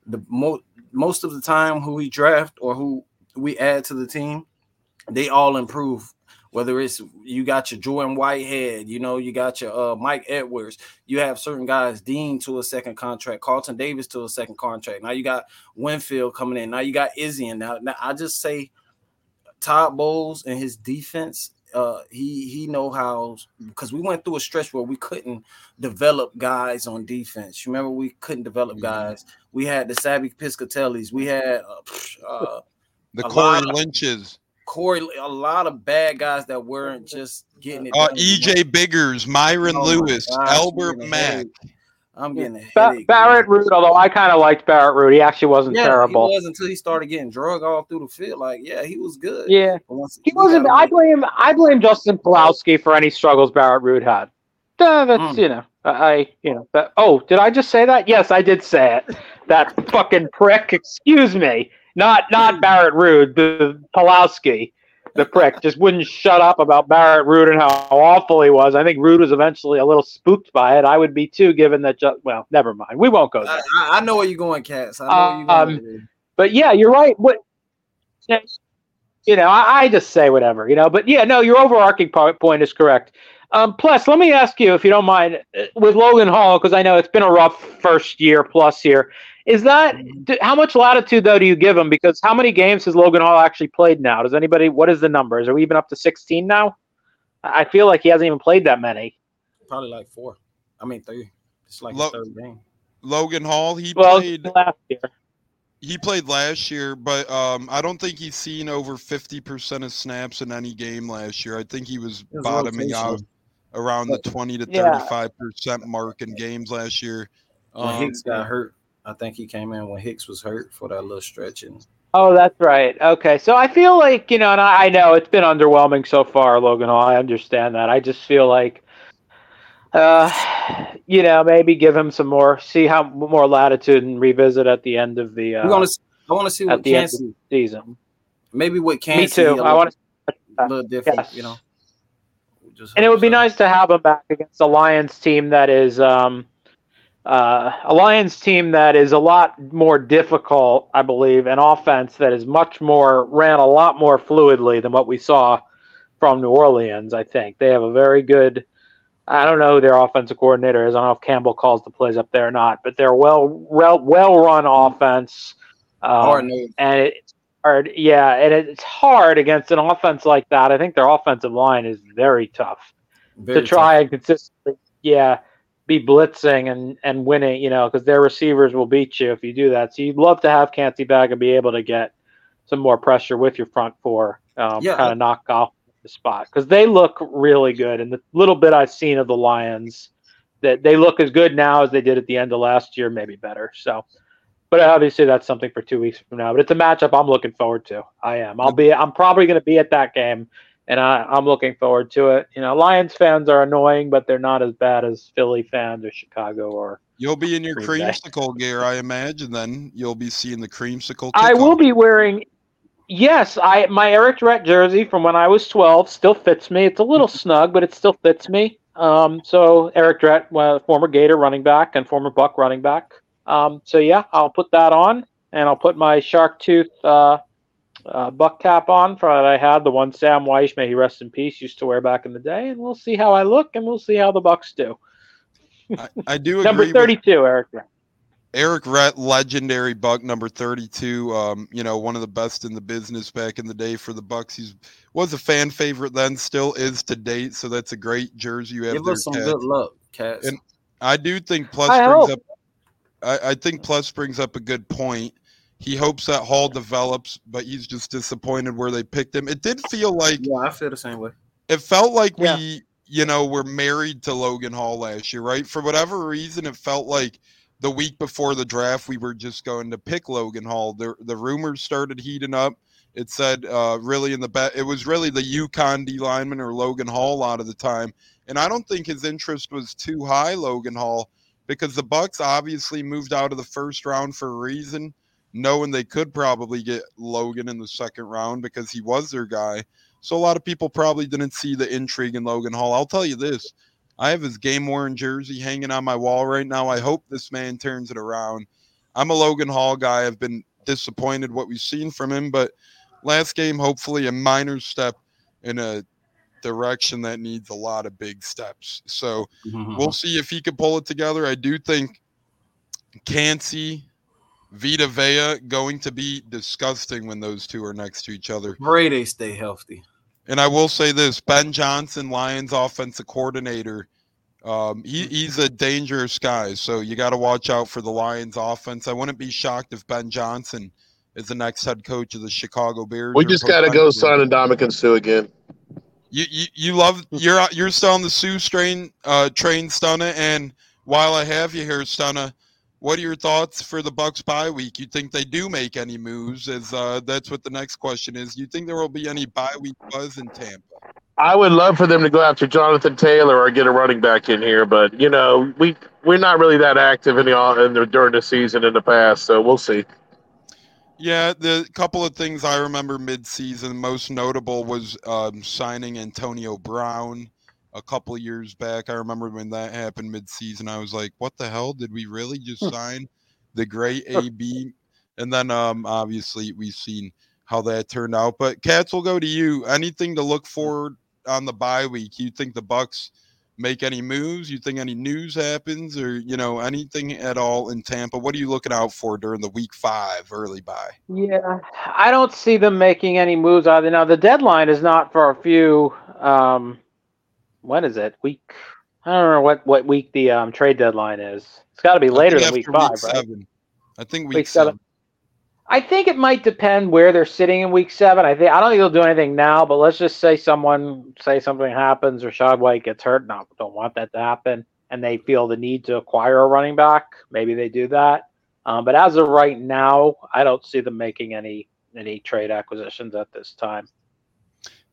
the mo- most of the time who we draft or who we add to the team, they all improve. Whether it's you got your Jordan Whitehead, you know, you got your uh, Mike Edwards, you have certain guys, Dean to a second contract, Carlton Davis to a second contract. Now you got Winfield coming in. Now you got Izzy. And now, now I just say Todd Bowles and his defense, uh, he he know how because we went through a stretch where we couldn't develop guys on defense. Remember we couldn't develop guys. We had the Sabby Piscitellis. We had uh, uh, the Corey Lynches, Corey, a lot of bad guys that weren't just getting it. uh. EJ Biggers, Myron Oh Lewis, gosh, Albert I'm getting a Mack. headache. I'm getting a Ba- headache. Barrett Ruud, although I kind of liked Barrett Ruud, he actually wasn't yeah, terrible. he was until he started getting drug all through the field. Like, yeah, he was good. Yeah, once he wasn't. I blame I blame Justin Pawlowski for any struggles Barrett Ruud had. Uh, that's Mm. you know I you know that. Oh, did I just say that? Yes, I did say it. That fucking prick. Excuse me. Not not Barrett Ruud. The Pawlowski. The prick just wouldn't shut up about Barrett Ruud and how awful he was. I think Ruud was eventually a little spooked by it. I would be too, given that. Just, well, never mind. We won't go there. I, I- know where you're going, Cats. I know where you're Um, going. But yeah, you're right. What you know, I, I just say whatever, you know. But yeah, no, your overarching point is correct. Um, plus, let me ask you, if you don't mind, uh, with Logan Hall, because I know it's been a rough first year plus here. Is that how much latitude though do you give him? Because how many games has Logan Hall actually played now? Does anybody? What is the numbers? Are we even up to 16 now? I I feel like he hasn't even played that many. Probably like four. I mean, three. It's like Lo- third game. Logan Hall, he Well, played last year. he played last year, but um, I don't think he's seen over fifty percent of snaps in any game last year. I think he was It was bottoming out around the twenty to Yeah. thirty-five percent mark in games last year. When Um, Hicks got hurt, I think he came in when Hicks was hurt for that little stretch. And Oh, that's right. Okay, so I feel like you know, and I, I know it's been underwhelming so far, Logan Hall. I understand that. I just feel like, uh, you know, maybe give him some more, see how more latitude, and revisit at the end of the uh, to. I want to see at what Kansas. the season. Maybe what Me Kansas. too. I want to, a little different. yes. You know. Just and it would be nice to have him back against the Lions team that is um, uh, a Lions team that is a lot more difficult, I believe, an offense that is much more ran a lot more fluidly than what we saw from New Orleans. I think they have a very good. I don't know who their offensive coordinator is. I don't know if Campbell calls the plays up there or not, but they're well well well run offense. Um, and it's hard. Yeah, and it's hard against an offense like that. I think their offensive line is very tough Very to try and consistently, yeah, be blitzing and and winning. You know, because their receivers will beat you if you do that. So you'd love to have Kancey back and be able to get some more pressure with your front four, um, Yeah. kind of knock off the spot because they look really good. And the little bit I've seen of the Lions, that they look as good now as they did at the end of last year, maybe better. So. But obviously that's something for two weeks from now. But it's a matchup I'm looking forward to. I am. I'll be. I'm probably going to be at that game, and I, I'm looking forward to it. You know, Lions fans are annoying, but they're not as bad as Philly fans or Chicago or. You'll be in your Green Bay. creamsicle gear, I imagine. Then you'll be seeing the creamsicle. I will be wearing. Yes, I my Errict Rhett jersey from when I was 12 still fits me. It's a little snug, but it still fits me. Um, so Errict Rhett, well, former Gator running back and former Buc running back. Um, so yeah, I'll put that on, and I'll put my shark tooth uh, uh, buck cap on for that I had the one Sam Wyche, may he rest in peace, used to wear back in the day, and we'll see how I look, and we'll see how the Bucs do. I, I do Number agree. with 32, Errict Rhett. Errict Rhett, legendary Buc, number thirty-two. Um, you know, one of the best in the business back in the day for the Bucs. He was a fan favorite then, still is to date. So that's a great jersey you have Give there, us some Kat. good luck, Cats. And- I do think Plus I brings hope. up. I, I think Plus brings up a good point. He hopes that Hall develops, but he's just disappointed where they picked him. It did feel like yeah, I feel the same way. it felt like Yeah. we you know, were married to Logan Hall last year, right? For whatever reason, it felt like the week before the draft, we were just going to pick Logan Hall. The the rumors started heating up. It said uh, really in the bet, it was really the UConn D lineman or Logan Hall a lot of the time, and I don't think his interest was too high, Logan Hall, because the Bucs obviously moved out of the first round for a reason, knowing they could probably get Logan in the second round because he was their guy. So a lot of people probably didn't see the intrigue in Logan Hall. I'll tell you this. I have his game worn jersey hanging on my wall right now. I hope this man turns it around. I'm a Logan Hall guy. I've been disappointed what we've seen from him, but last game, hopefully, a minor step in a direction that needs a lot of big steps. So Mm-hmm. we'll see if he can pull it together. I do think Kancey, Vita Vea going to be disgusting when those two are next to each other. Pray they stay healthy. And I will say this: Ben Johnson, Lions offensive coordinator, um, he, he's a dangerous guy. So you got to watch out for the Lions offense. I wouldn't be shocked if Ben Johnson is the next head coach of the Chicago Bears. We just got to go potentially- sign Ndamukong Suh again. You, you you love you're you're still on the Suh strain uh, train, Stunna. And while I have you here, Stunna, what are your thoughts for the Bucs bye week? You think they do make any moves? As uh, that's what the next question is. You think there will be any bye week buzz in Tampa? I would love for them to go after Jonathan Taylor or get a running back in here, but you know we we're not really that active in the, in the during the season in the past, so we'll see. Yeah, the couple of things I remember mid-season, most notable was um, signing Antonio Brown a couple of years back. I remember when that happened mid-season. I was like, "What the hell? Did we really just sign the great AB?" And then, um, obviously, we've seen how that turned out. But Cats will go to you. Anything to look forward on the bye week? You think the Bucs make any moves? You think any news happens, or you know anything at all in Tampa? What are you looking out for during the Week Five early bye? Yeah, I don't see them making any moves either. Now the deadline is not for a few. Um, when is it? Week? I don't know what what week the um, trade deadline is. It's got to be later than week after five, right? seven. I think week, Week seven. seven. I think it might depend where they're sitting in week seven. I think I don't think they'll do anything now, but let's just say someone say something happens or Rachaad White gets hurt. No, don't want that to happen, and they feel the need to acquire a running back. Maybe they do that. Um, but as of right now, I don't see them making any any trade acquisitions at this time.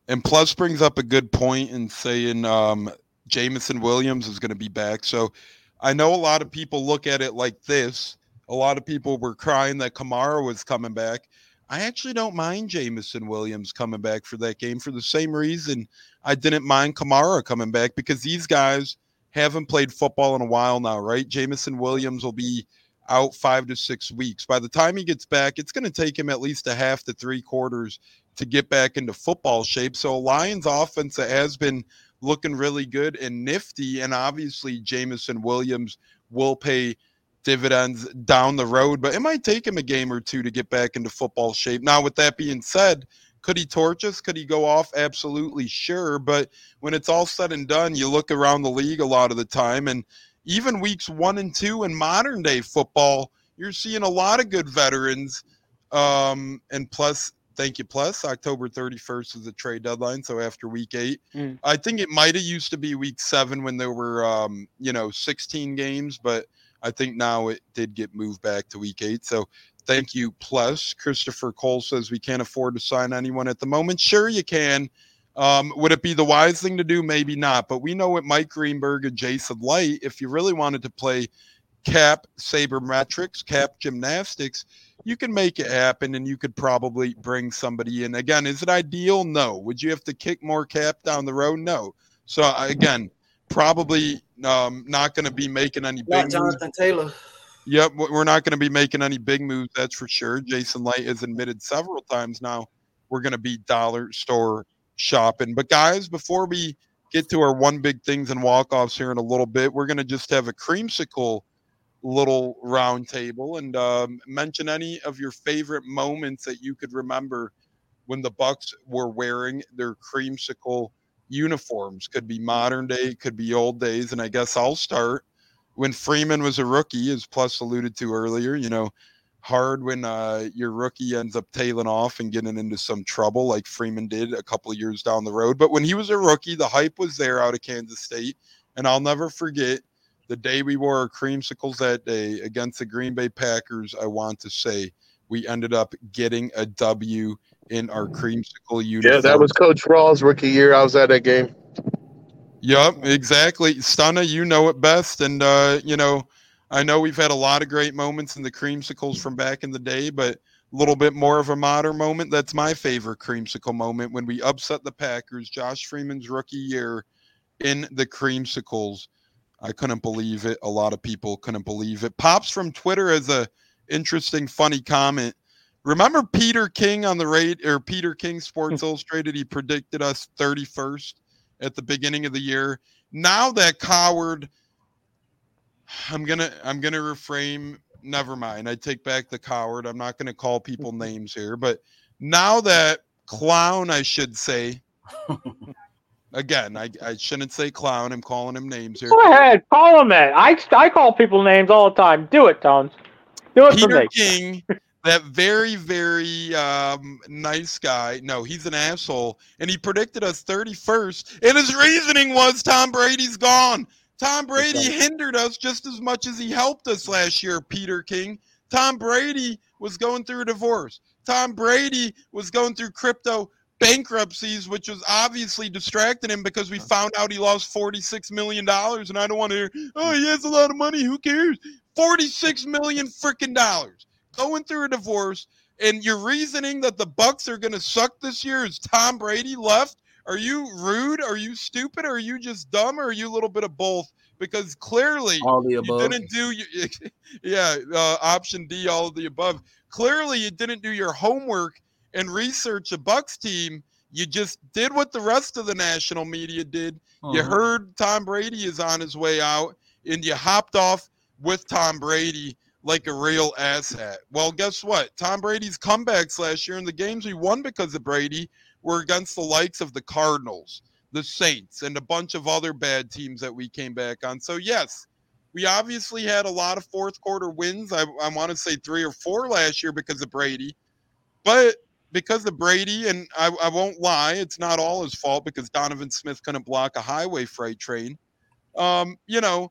And Plus brings up a good point in saying um, Jameson Williams is going to be back. So I know a lot of people look at it like this. A lot of people were crying that Kamara was coming back. I actually don't mind Jameson Williams coming back for that game for the same reason I didn't mind Kamara coming back because these guys haven't played football in a while now, right? Jameson Williams will be out five to six weeks. By the time he gets back, it's going to take him at least a half to three quarters to get back into football shape. So Lions offense has been looking really good and nifty, and obviously Jameson Williams will pay dividends down the road, but it might take him a game or two to get back into football shape. Now, with that being said, could he torch us? Could he go off? Absolutely sure. But when it's all said and done, you look around the league a lot of the time, and even weeks one and two in modern day football, you're seeing a lot of good veterans. Um, and plus, thank you. Plus, October 31st is the trade deadline. So after week eight, Mm. I think it might have used to be week seven when there were, um, you know, 16 games, but I think now it did get moved back to week eight. So thank you. Plus, Christopher Cole says we can't afford to sign anyone at the moment. Sure, you can. Um, would it be the wise thing to do? Maybe not. But we know with Mike Greenberg and Jason Licht, if you really wanted to play cap sabermetrics, cap gymnastics, you can make it happen and you could probably bring somebody in. Again, is it ideal? No. Would you have to kick more cap down the road? No. So uh, again, probably um, not going to be making any big Not moves. Jonathan Taylor. Yep, we're not going to be making any big moves, that's for sure. Jason Licht has admitted several times now we're going to be dollar store shopping. But guys, before we get to our one big things and walk offs here in a little bit, we're going to just have a creamsicle little round table and um, mention any of your favorite moments that you could remember when the Bucs were wearing their creamsicle uniforms. Could be modern day, could be old days, and I guess I'll start when Freeman was a rookie, as Plus alluded to earlier, you know, hard when uh, your rookie ends up tailing off and getting into some trouble like Freeman did a couple of years down the road. But when he was a rookie, the hype was there out of Kansas State. And I'll never forget the day we wore our creamsicles that day against the Green Bay Packers. I want to say we ended up getting a W in our creamsicle uniform. Yeah, that was Coach Rawls' rookie year. I was at that game. Yep, exactly. Stunna, you know it best. And, uh, you know, I know we've had a lot of great moments in the creamsicles from back in the day, but a little bit more of a modern moment. That's my favorite creamsicle moment when we upset the Packers, Josh Freeman's rookie year in the creamsicles. I couldn't believe it. A lot of people couldn't believe it. Pops from Twitter as a interesting, funny comment. Remember Peter King on the rate or Peter King Sports hmm. Illustrated? He predicted us 31st at the beginning of the year. Now that coward, I'm gonna I'm gonna reframe. Never mind. I take back the coward. I'm not gonna call people names here, but now that clown, I should say. Again, I, I shouldn't say clown. I'm calling him names here. Go ahead, call him that. I, I call people names all the time. Do it, Tones. Do it for Peter me. King, that very, very um, nice guy. No, he's an asshole. And he predicted us 31st. And his reasoning was Tom Brady's gone. Tom Brady Exactly. hindered us just as much as he helped us last year, Peter King. Tom Brady was going through a divorce. Tom Brady was going through crypto bankruptcies, which was obviously distracting him because we found out he lost $46 million. And I don't want to hear, oh, he has a lot of money. Who cares? $46 million freaking dollars going through a divorce and your reasoning that the bucs are going to suck this year is tom brady left are you rude are you stupid or are you just dumb or are you a little bit of both because clearly All the above. you didn't do yeah uh, option d all of the above clearly you didn't do your homework and research a bucs team you just did what the rest of the national media did you Mhm. heard Tom Brady is on his way out, and you hopped off with Tom Brady like a real asshat. Well, guess what? Tom Brady's comebacks last year in the games we won because of Brady were against the likes of the Cardinals, the Saints, and a bunch of other bad teams that we came back on. So, yes, we obviously had a lot of fourth quarter wins. I, I want to say three or four last year because of Brady. But because of Brady, and I, I won't lie, it's not all his fault because Donovan Smith couldn't block a highway freight train. Um, you know,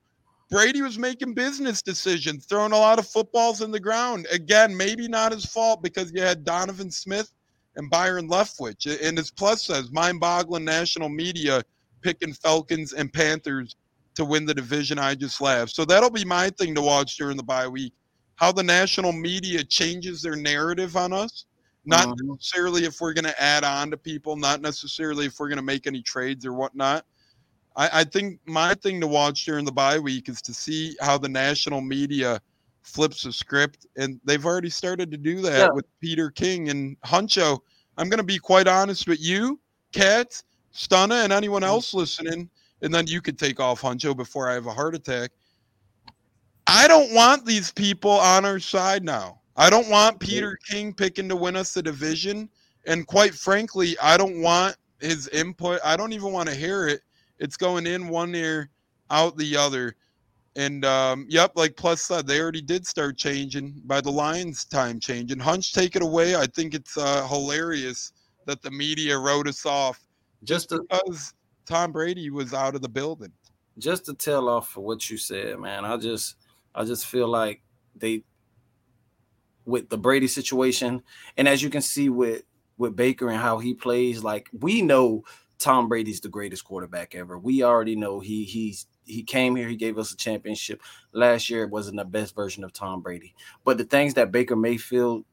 Brady was making business decisions, throwing a lot of footballs in the ground. Again, maybe not his fault because you had Donovan Smith and Byron Leftwich. And as Plus says, mind boggling national media picking Falcons and Panthers to win the division. I just laughed. So that'll be my thing to watch during the bye week. How the national media changes their narrative on us. Not Mhm. necessarily if we're going to add on to people, not necessarily if we're going to make any trades or whatnot. I, I think my thing to watch during the bye week is to see how the national media flips the script, and they've already started to do that Yeah. with Peter King and Huncho. I'm going to be quite honest with you, Kat, Stunna, and anyone Mm-hmm. else listening, and then you could take off Huncho before I have a heart attack. I don't want these people on our side now. I don't want Peter King picking to win us the division. And quite frankly, I don't want his input. I don't even want to hear it. It's going in one ear, out the other. And um, yep, like Plus said, they already did start changing by the Lions' time changing. Hunch, take it away. I think it's uh, hilarious that the media wrote us off just to because Tom Brady was out of the building. just to tell off for what you said, man. I just I just feel like they with the Brady situation, and as you can see with with Baker and how he plays, like we know Tom Brady's the greatest quarterback ever. We already know he he's he came here, he gave us a championship. Last year it wasn't the best version of Tom Brady. But the things that Baker Mayfield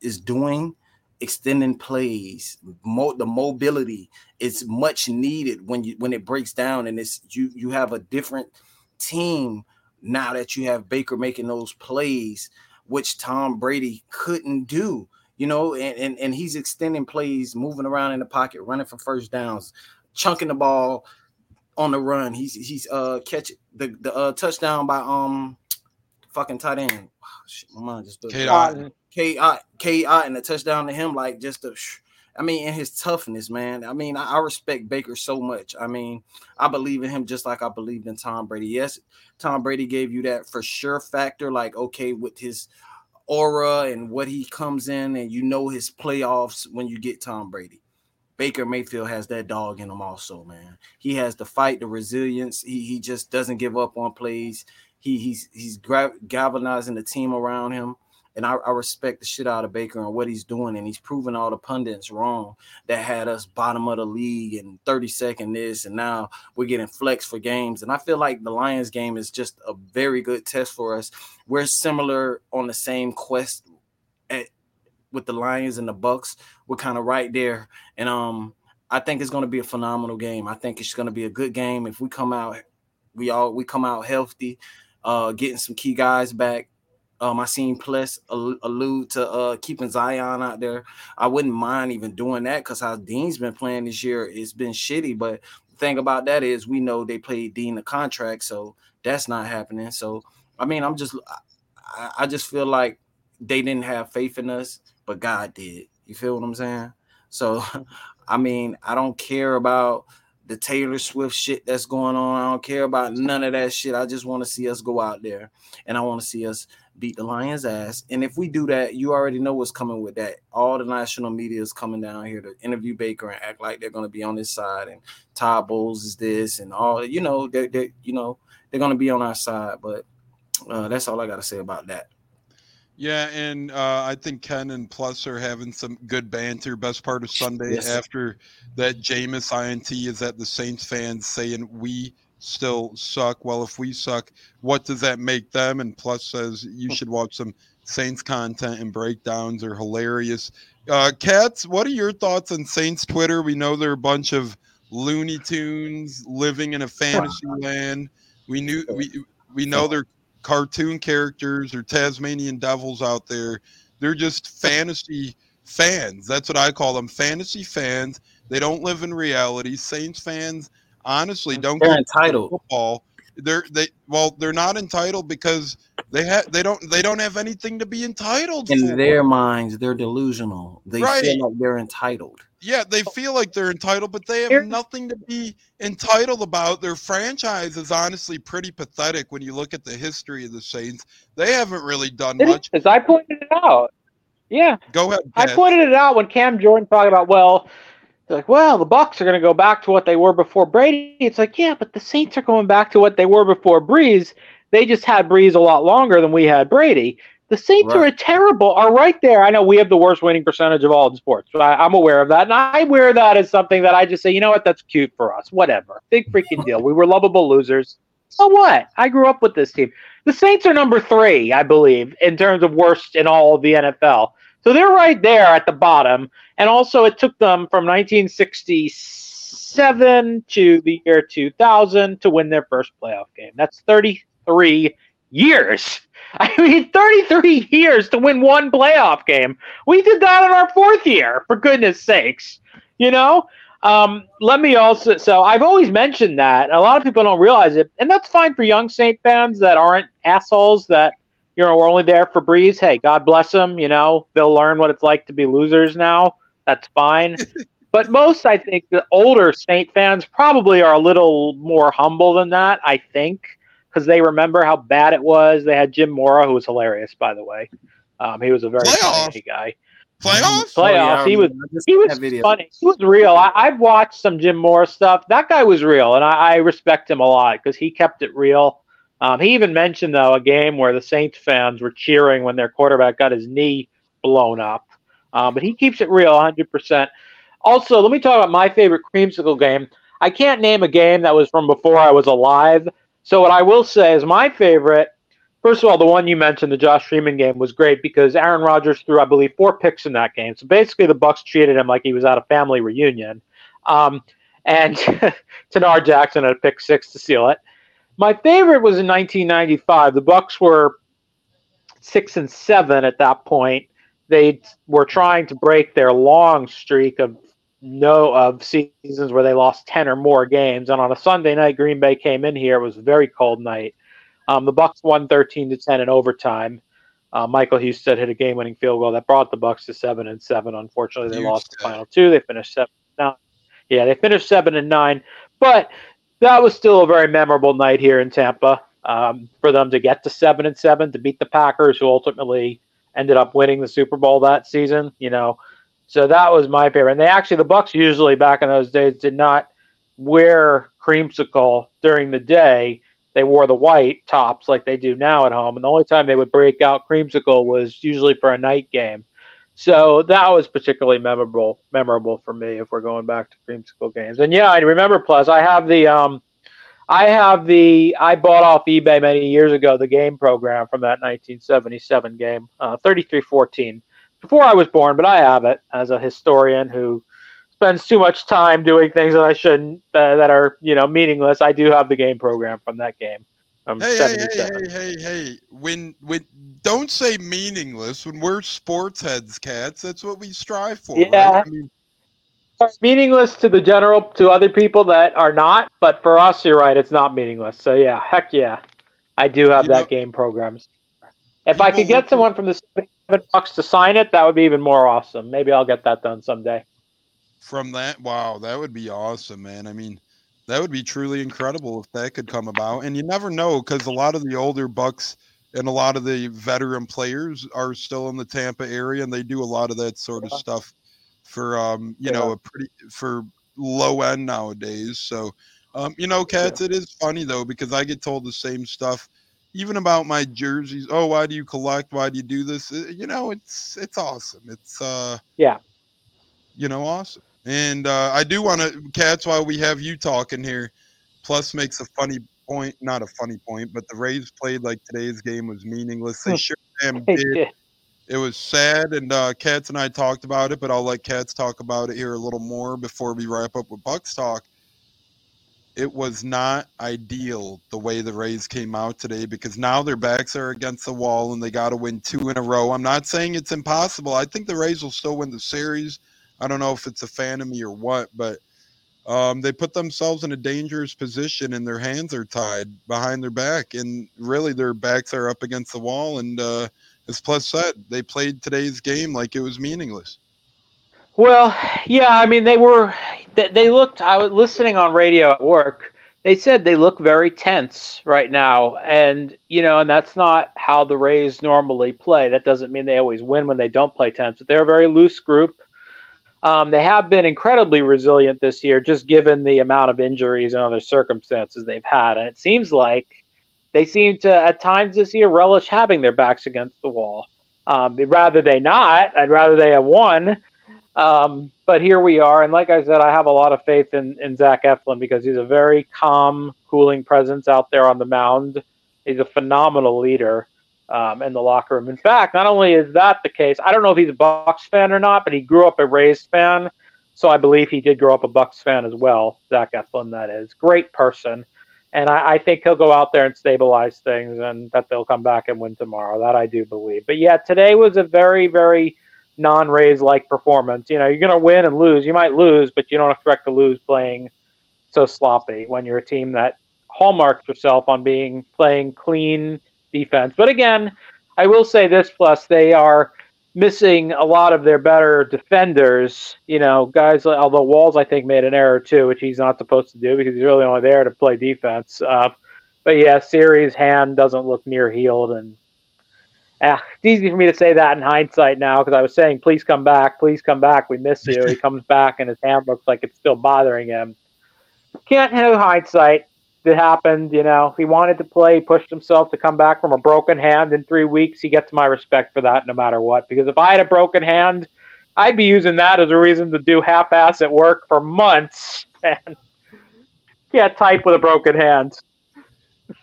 is doing, extending plays, mo- the mobility, it's much needed when you when it breaks down and it's you you have a different team now that you have Baker making those plays, which Tom Brady couldn't do. You know, and, and, and he's extending plays, moving around in the pocket, running for first downs, chunking the ball on the run. He's he's uh catch the the uh, touchdown by um fucking tight end. Shit, my mind just Cade Otton. K I K I and the touchdown to him, like just the I mean, and his toughness, man. I mean, I, I respect Baker so much. I mean, I believe in him just like I believed in Tom Brady. Yes, Tom Brady gave you that for sure factor, like okay, with his aura and what he comes in, and you know his playoffs when you get Tom Brady. Baker Mayfield has that dog in him also, man. He has the fight, the resilience. He he just doesn't give up on plays. He he's he's galvanizing the team around him. And I, I, respect the shit out of Baker and what he's doing. And he's proving all the pundits wrong that had us bottom of the league and 32nd this. And now we're getting flex for games. And I feel like the Lions game is just a very good test for us. We're similar on the same quest at, with the Lions and the Bucks. We're kind of right there. And um, I think it's going to be a phenomenal game. I think it's going to be a good game if we come out, we all we come out healthy, uh, getting some key guys back um, I seen Plus allude to uh, keeping Zyon out there. I wouldn't mind even doing that because how Dean's been playing this year, it's been shitty. But the thing about that is, we know they played Dean the contract, so that's not happening. So I mean, I'm just, I, I just feel like they didn't have faith in us, but God did. You feel what I'm saying? So, I mean, I don't care about the Taylor Swift shit that's going on. I don't care about none of that shit. I just want to see us go out there and I want to see us beat the Lions' ass. And if we do that, you already know what's coming with that. All the national media is coming down here to interview Baker and act like they're going to be on this side. And Todd Bowles is this and all. You know, they, they you know they're going to be on our side. But uh, that's all I got to say about that. Yeah, and uh, I think Ken and Plus are having some good banter. Best part of Sunday yes. after that Jameis INT is at the Saints fans saying we still suck. Well, if we suck, what does that make them? And Plus says you should watch some Saints content and breakdowns are hilarious. Uh, Cats, what are your thoughts on Saints Twitter? We know they're a bunch of Looney Tunes living in a fantasy land. We knew we we know they're cartoon characters or Tasmanian devils out there. They're just fantasy fans. That's what I call them, fantasy fans. They don't live in reality. Saints fans honestly don't they're entitled football. They're they well, they're not entitled because they have they don't they don't have anything to be entitled to. in for. their minds. They're delusional. They right. feel like they're entitled. Yeah, they feel like they're entitled, but they have nothing to be entitled about. Their franchise is honestly pretty pathetic when you look at the history of the Saints. They haven't really done it much. As I pointed it out. Yeah. Go ahead. Pat. I pointed it out when Cam Jordan talked about, well, like, well, the Bucs are going to go back to what they were before Brady. It's like, yeah, but the Saints are going back to what they were before Brees. They just had Brees a lot longer than we had Brady. The Saints right. are a terrible, are right there. I know we have the worst winning percentage of all in sports. But I, am aware of that, and I wear that as something that I just say, you know what, that's cute for us. Whatever, big freaking deal. We were lovable losers. So what? I grew up with this team. The Saints are number three, I believe, in terms of worst in all of the NFL. So they're right there at the bottom. And also, it took them from 1967 to the year 2000 to win their first playoff game. That's 33 years. I mean, 33 years to win one playoff game. We did that in our fourth year, for goodness sakes. You know? Um, let me also, so I've always mentioned that. A lot of people don't realize it, and that's fine for young Saint fans that aren't assholes that you know, we're only there for Brees. Hey, God bless them. You know, they'll learn what it's like to be losers now. That's fine. but most, I think, the older Saint fans probably are a little more humble than that. I think because they remember how bad it was. They had Jim Mora, who was hilarious, by the way. Um, he was a very Playoff. funny guy. Playoffs? Playoffs. Oh, yeah, he was he was funny. He was real. I, have watched some Jim Mora stuff. That guy was real, and I, I respect him a lot because he kept it real. Um, he even mentioned though a game where the Saints fans were cheering when their quarterback got his knee blown up. Um, but he keeps it real 100%. Also, let me talk about my favorite creamsicle game. I can't name a game that was from before I was alive. So what I will say is my favorite. First of all, the one you mentioned, the Josh Freeman game, was great because Aaron Rodgers threw, I believe, four picks in that game. So basically, the Bucs treated him like he was at a family reunion. Um, and Tanard Jackson had a pick six to seal it. My favorite was in 1995. The Bucs were six and seven at that point. They were trying to break their long streak of no of seasons where they lost 10 or more games. And on a Sunday night, Green Bay came in here. It was a very cold night. Um, the Bucs won 13 to 10 in overtime. Uh, Michael Husted hit a game-winning field goal that brought the Bucs to seven and seven. Unfortunately, they Huge lost the final two. They finished seven. Nine. Yeah, they finished seven and nine. But that was still a very memorable night here in Tampa um, for them to get to seven and seven to beat the Packers, who ultimately ended up winning the Super Bowl that season. You know, so that was my favorite. And they actually the Bucs usually back in those days did not wear creamsicle during the day. They wore the white tops like they do now at home, and the only time they would break out creamsicle was usually for a night game. So that was particularly memorable memorable for me if we're going back to creamsicle games. And yeah, I remember plus I have the um I have the I bought off eBay many years ago the game program from that 1977 game, uh, 3314 before I was born, but I have it as a historian who spends too much time doing things that I shouldn't uh, that are you know meaningless. I do have the game program from that game. Um, hey, hey, hey, hey, hey, hey! When, when, don't say meaningless. When we're sports heads, cats, that's what we strive for. Yeah. Right? I mean, meaningless to the general, to other people that are not, but for us, you're right. It's not meaningless. So yeah, heck yeah, I do have that know, game programs. If I could get someone from the seven bucs to sign it, that would be even more awesome. Maybe I'll get that done someday. From that, wow, that would be awesome, man. I mean, that would be truly incredible if that could come about. And you never know because a lot of the older Bucs and a lot of the veteran players are still in the Tampa area, and they do a lot of that sort of stuff for um, you yeah. know, a pretty for low end nowadays. So, um, you know, cats, yeah. it is funny though because I get told the same stuff, even about my jerseys. Oh, why do you collect? Why do you do this? Uh, you know, it's it's awesome. It's uh, yeah, you know, awesome. And uh, I do want to, Cats, while we have you talking here, Plus makes a funny point, not a funny point, but the Rays played like today's game was meaningless. They sure damn did. It was sad, and uh, Cats and I talked about it, but I'll let Cats talk about it here a little more before we wrap up with Bucs talk. It was not ideal the way the Rays came out today because now their backs are against the wall and they got to win two in a row. I'm not saying it's impossible. I think the Rays will still win the series. I don't know if it's a fan of me or what, but um, they put themselves in a dangerous position and their hands are tied behind their back, and really their backs are up against the wall. And uh, as Plus said, they played today's game like it was meaningless. Well, yeah, I mean they were they, they looked. I was listening on radio at work. They said they look very tense right now, and you know, and that's not how the Rays normally play. That doesn't mean they always win when they don't play tense, but they're a very loose group um, they have been incredibly resilient this year, just given the amount of injuries and other circumstances they've had. And it seems like they seem to, at times this year, relish having their backs against the wall. Um, rather they not, I'd rather they have won. Um, but here we are, and like I said, I have a lot of faith in, in Zach Eflin because he's a very calm, cooling presence out there on the mound. He's a phenomenal leader um, in the locker room. In fact, not only is that the case, I don't know if he's a Bucs fan or not, but he grew up a Rays fan, so I believe he did grow up a Bucs fan as well. Zach Eflin, that is, great person, and I, I think he'll go out there and stabilize things, and that they'll come back and win tomorrow. That I do believe. But yeah, today was a very, very non-Rays like performance. You know, you're gonna win and lose. You might lose, but you don't expect to lose playing so sloppy when you're a team that hallmarks yourself on being playing clean defense. But again, I will say this plus they are missing a lot of their better defenders. You know, guys, although Walls, I think, made an error too, which he's not supposed to do because he's really only there to play defense. Uh, but yeah, Siri's hand doesn't look near healed. And uh, it's easy for me to say that in hindsight now because I was saying, please come back, please come back. We miss you. he comes back and his hand looks like it's still bothering him. Can't have hindsight that happened. You know, he wanted to play, pushed himself to come back from a broken hand in three weeks. He gets my respect for that no matter what. Because if I had a broken hand, I'd be using that as a reason to do half ass at work for months and can't type with a broken hand.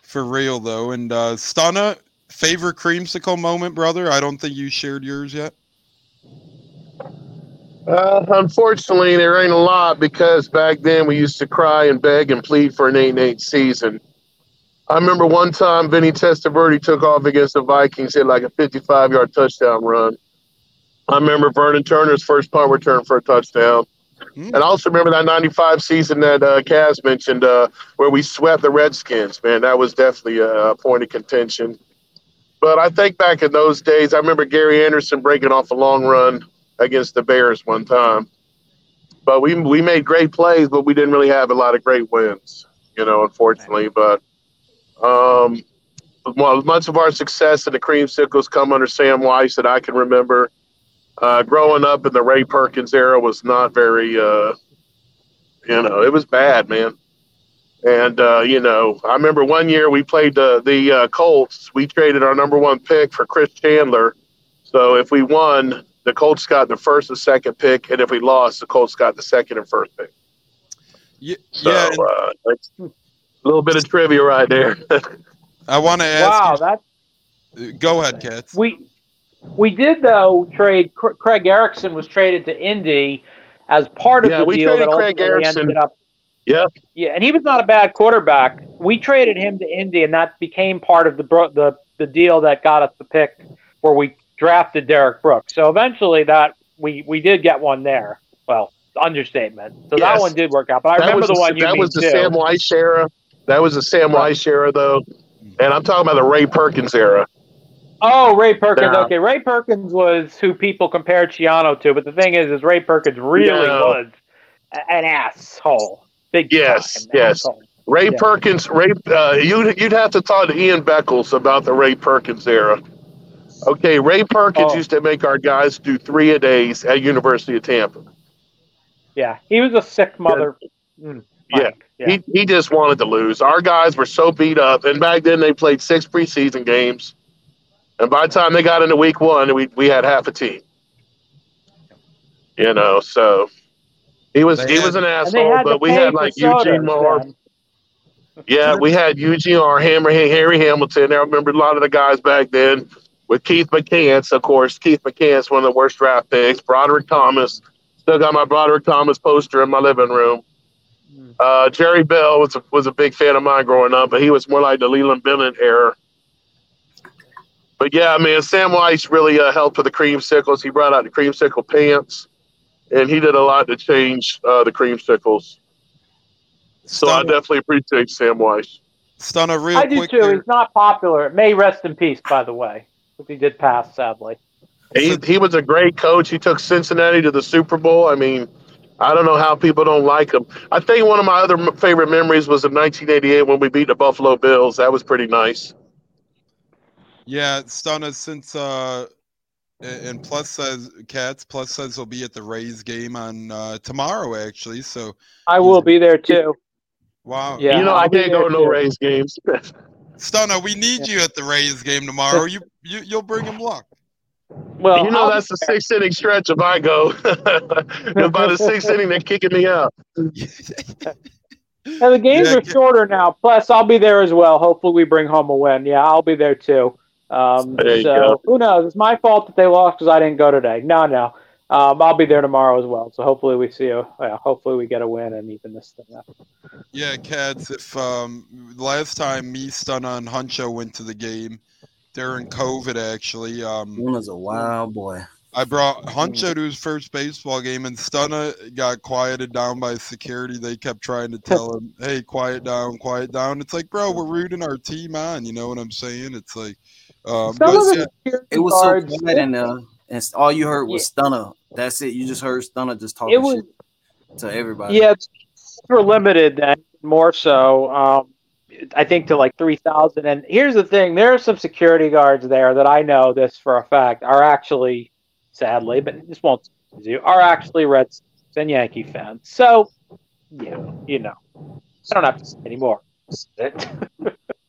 For real though. And uh Stunna, favorite creamsicle moment, brother? I don't think you shared yours yet. Uh, unfortunately, there ain't a lot because back then we used to cry and beg and plead for an 8 8 season. I remember one time Vinny Testaverde took off against the Vikings, hit like a 55 yard touchdown run. I remember Vernon Turner's first punt return for a touchdown. Mm-hmm. And I also remember that 95 season that uh, Kaz mentioned uh, where we swept the Redskins. Man, that was definitely a point of contention. But I think back in those days, I remember Gary Anderson breaking off a long run against the Bears one time. But we we made great plays, but we didn't really have a lot of great wins, you know, unfortunately. But um, well, much of our success in the creamsicles come under Sam Wyche that I can remember. Uh, growing up in the Ray Perkins era was not very, uh, you know, it was bad, man. And uh, you know, I remember one year we played the the uh, Colts. We traded our number one pick for Chris Chandler. So if we won, the Colts got the first and second pick, and if we lost, the Colts got the second and first pick. Yeah, So yeah. and uh, a little bit of trivia right there. I want to Wow, ask. that you, go ahead, Katz. we we did though trade. Craig Erickson was traded to Indy as part of Yeah, the we deal traded that Craig Erickson. ended up. Yeah. yeah, and he was not a bad quarterback. We traded him to Indy, and that became part of the the the deal that got us the pick where we drafted Derrick Brooks. So eventually, that we we did get one there. Well, understatement. So that one did work out. But I that remember was the one you that was the too. Sam Wyche era. That was the Sam Wyche era, though. And I'm talking about the Ray Perkins era. Oh, Ray Perkins. Yeah. Okay, Ray Perkins was who people compared Schiano to, but the thing is, is Ray Perkins really No. was an asshole. Big Yes, time yes. asshole. Ray Yeah. Perkins, Ray, uh, you'd, you'd have to talk to Ian Beckles about the Ray Perkins era. Okay, Ray Perkins Oh. used to make our guys do three a days at University of Tampa. Yeah, he was a sick mother. Mm, Yeah. Yeah. He, he just wanted to lose. Our guys were so beat up, and back then they played six preseason games. And by the time they got into week one, we, we had half a team. You know, so he was They he had- was an asshole, but we had like Eugene Moore. Yeah, we had Eugene or Hammer Harry Hamilton. I remember a lot of the guys back then with Keith McCants, of course. Keith McCants, one of the worst draft picks. Broderick Thomas. Still got my Broderick Thomas poster in my living room. Hmm. Uh, Jerry Bell was a, was a big fan of mine growing up, but he was more like the Leeman Bennett era. But yeah, man, Sam Wyche really uh, helped with the creamsicles. He brought out the creamsicle pants, and he did a lot to change uh, the creamsicles. So I definitely appreciate Sam Wyche. Stunna real I do quick. too. there. He's not popular. May rest in peace, by the way. But he did pass, sadly. He he was a great coach. He took Cincinnati to the Super Bowl. I mean, I don't know how people don't like him. I think one of my other favorite memories was in 1988 when we beat the Buffalo Bills. That was pretty nice. Yeah, Stunna, since uh a- and plus says Cats plus says he'll be at the Rays game on uh tomorrow actually. So I will be there too. wow. Yeah, you know, I'll I can't go to no. Rays games. Stunna, we need you at the Rays game tomorrow. You, you you'll bring him luck. Well, you know, I'll that's be the sixth inning stretch if I go. Because by the sixth inning, they're kicking me out. And the games Yeah, are shorter now. Plus, I'll be there as well. Hopefully, we bring home a win. Yeah, I'll be there too. Um, There so go. who knows? It's my fault that they lost because I didn't go today. No, no. Um, I'll be there tomorrow as well. So hopefully we see a. Yeah, hopefully we get a win and even this thing up. Yeah, Cats, if um last time me, Stunna, and Huncho went to the game during COVID actually, um One is a wild boy. I brought Huncho to his first baseball game, and Stunna got quieted down by security. They kept trying to tell him, "Hey, quiet down, quiet down." It's like, bro, we're rooting our team on. You know what I'm saying? It's like, um, but yeah, It was so guards, quiet in there, and all you heard was Yeah. Stunna. That's it. You just heard Stunna just talking it was to everybody. Yeah, it's for limited then more so. Um, I think to like three thousand. And here's the thing: there are some security guards there that I know this for a fact are actually, sadly, but this won't surprise you, are actually Reds and Yankee fans. So, yeah, you know, I don't have to say anymore.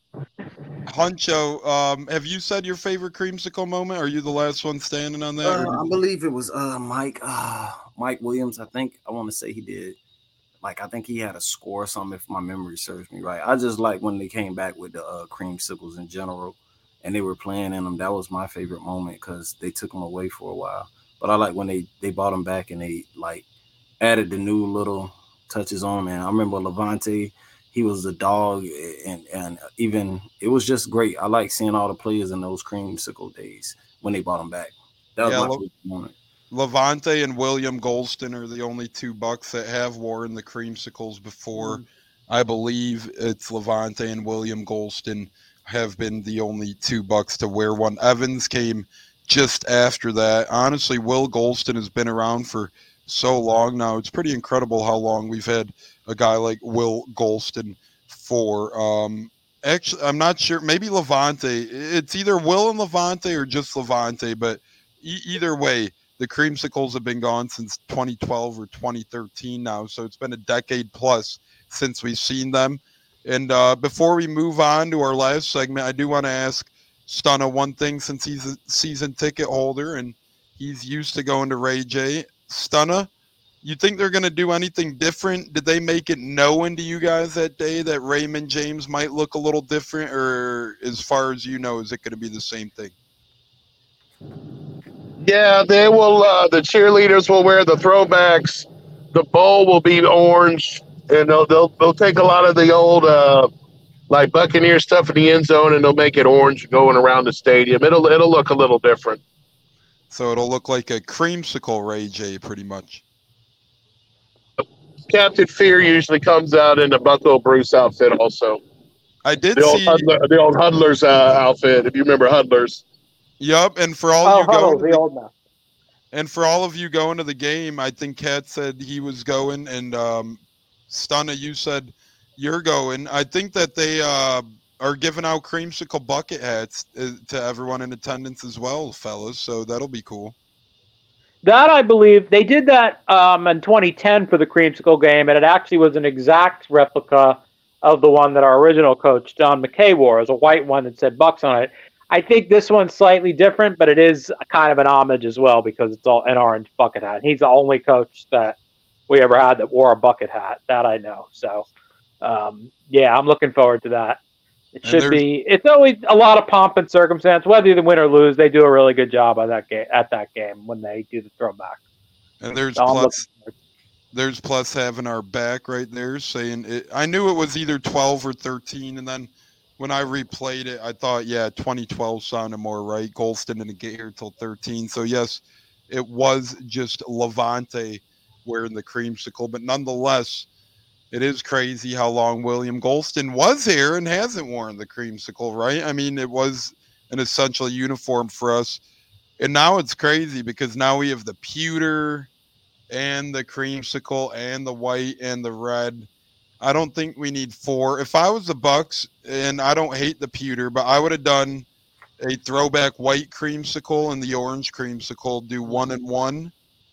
Huncho, um, have you said your favorite creamsicle moment? Are you the last one standing on that? Uh, I believe it was uh Mike uh Mike Williams. I think I want to say he did. Like I think he had a score or something if my memory serves me right. I just like when they came back with the uh, creamsicles in general, and they were playing in them. That was my favorite moment because they took them away for a while. But I like when they they bought them back and they like added the new little touches on. Man, I remember Lavonte. He was a dog, and and even it was just great. I like seeing all the players in those creamsicle days when they brought them back. That was Yeah, my favorite moment. Lavonte and William Gholston are the only two bucs that have worn the creamsicles before. Mm. I believe it's Lavonte and William Gholston have been the only two bucs to wear one. Evans came just after that. Honestly, Will Gholston has been around for so long now. It's pretty incredible how long we've had a guy like Will Gholston for. Um, Actually, I'm not sure. Maybe Lavonte. It's either Will and Lavonte or just Lavonte. But e- either way, the creamsicles have been gone since 2012 or 2013 now. So it's been a decade plus since we've seen them. And uh, before we move on to our last segment, I do want to ask Stunna one thing since he's a season ticket holder and he's used to going to Ray J. Stunna, you think they're going to do anything different? Did they make it known to you guys that day that Raymond James might look a little different, or as far as you know, is it going to be the same thing? Yeah, they will. Uh, the cheerleaders will wear the throwbacks. The bowl will be orange, and they'll they'll, they'll take a lot of the old uh, like Buccaneer stuff in the end zone, and they'll make it orange going around the stadium. It'll it'll look a little different. So it'll look like a creamsicle Ray J, pretty much. Captain Fear usually comes out in the Bucco Bruce outfit, also I did the old see. Hudler, the old Hudlers uh, outfit. If you remember Huddlers. Yup, and for all Oh, you Huddle, going, the old man. and for all of you going to the game, I think Kat said he was going, and um, Stunna, you said you're going. I think that they uh, are giving out creamsicle bucket hats uh, to everyone in attendance as well, fellas. So that'll be cool. That I believe they did that um, in 2010 for the creamsicle game, and it actually was an exact replica of the one that our original coach John McKay wore. as a white one that said Bucs on it. I think this one's slightly different, but it is kind of an homage as well because it's all an orange bucket hat. He's the only coach that we ever had that wore a bucket hat. That I know. So, um, yeah, I'm looking forward to that. It should be. It's always a lot of pomp and circumstance. Whether you win or lose, they do a really good job on that game at that game when they do the throwback. And there's So plus there's plus having our back right there saying it. I knew it was either 12 or 13, and then when I replayed it, I thought, yeah, 2012 sounded more right. Gholston didn't get here till 13, so yes, it was just Lavonte wearing the creamsicle, but nonetheless, it is crazy how long William Gholston was here and hasn't worn the creamsicle, right? I mean, it was an essential uniform for us. And now it's crazy because now we have the pewter and the creamsicle and the white and the red. I don't think we need four. If I was the Bucs, and I don't hate the pewter, but I would have done a throwback white creamsicle and the orange creamsicle, do one and one,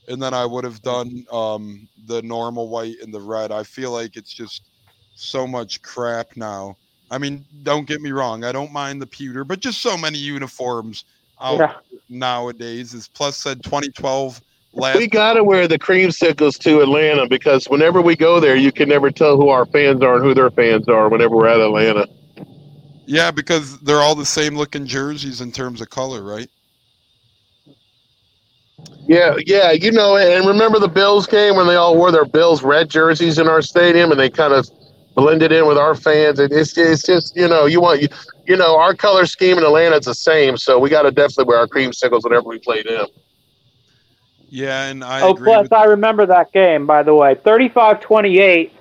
and then I would have done um, the normal white and the red. I feel like it's just so much crap now. I mean, don't get me wrong, I don't mind the pewter, but just so many uniforms out Yeah. nowadays. As plus said, 2012 last we got to wear the creamsicles to Atlanta because whenever we go there, you can never tell who our fans are and who their fans are. Whenever we're at Atlanta, Yeah, because they're all the same looking jerseys in terms of color, right? Yeah, yeah, you know. And remember the Bills game when they all wore their Bills red jerseys in our stadium and they kind of blended in with our fans. It, it's it's just you know you want you you know our color scheme in Atlanta is the same, so we got to definitely wear our creamsicles whenever we play them. Yeah, and I Oh, agree plus with I remember that game, by the way. 35-28.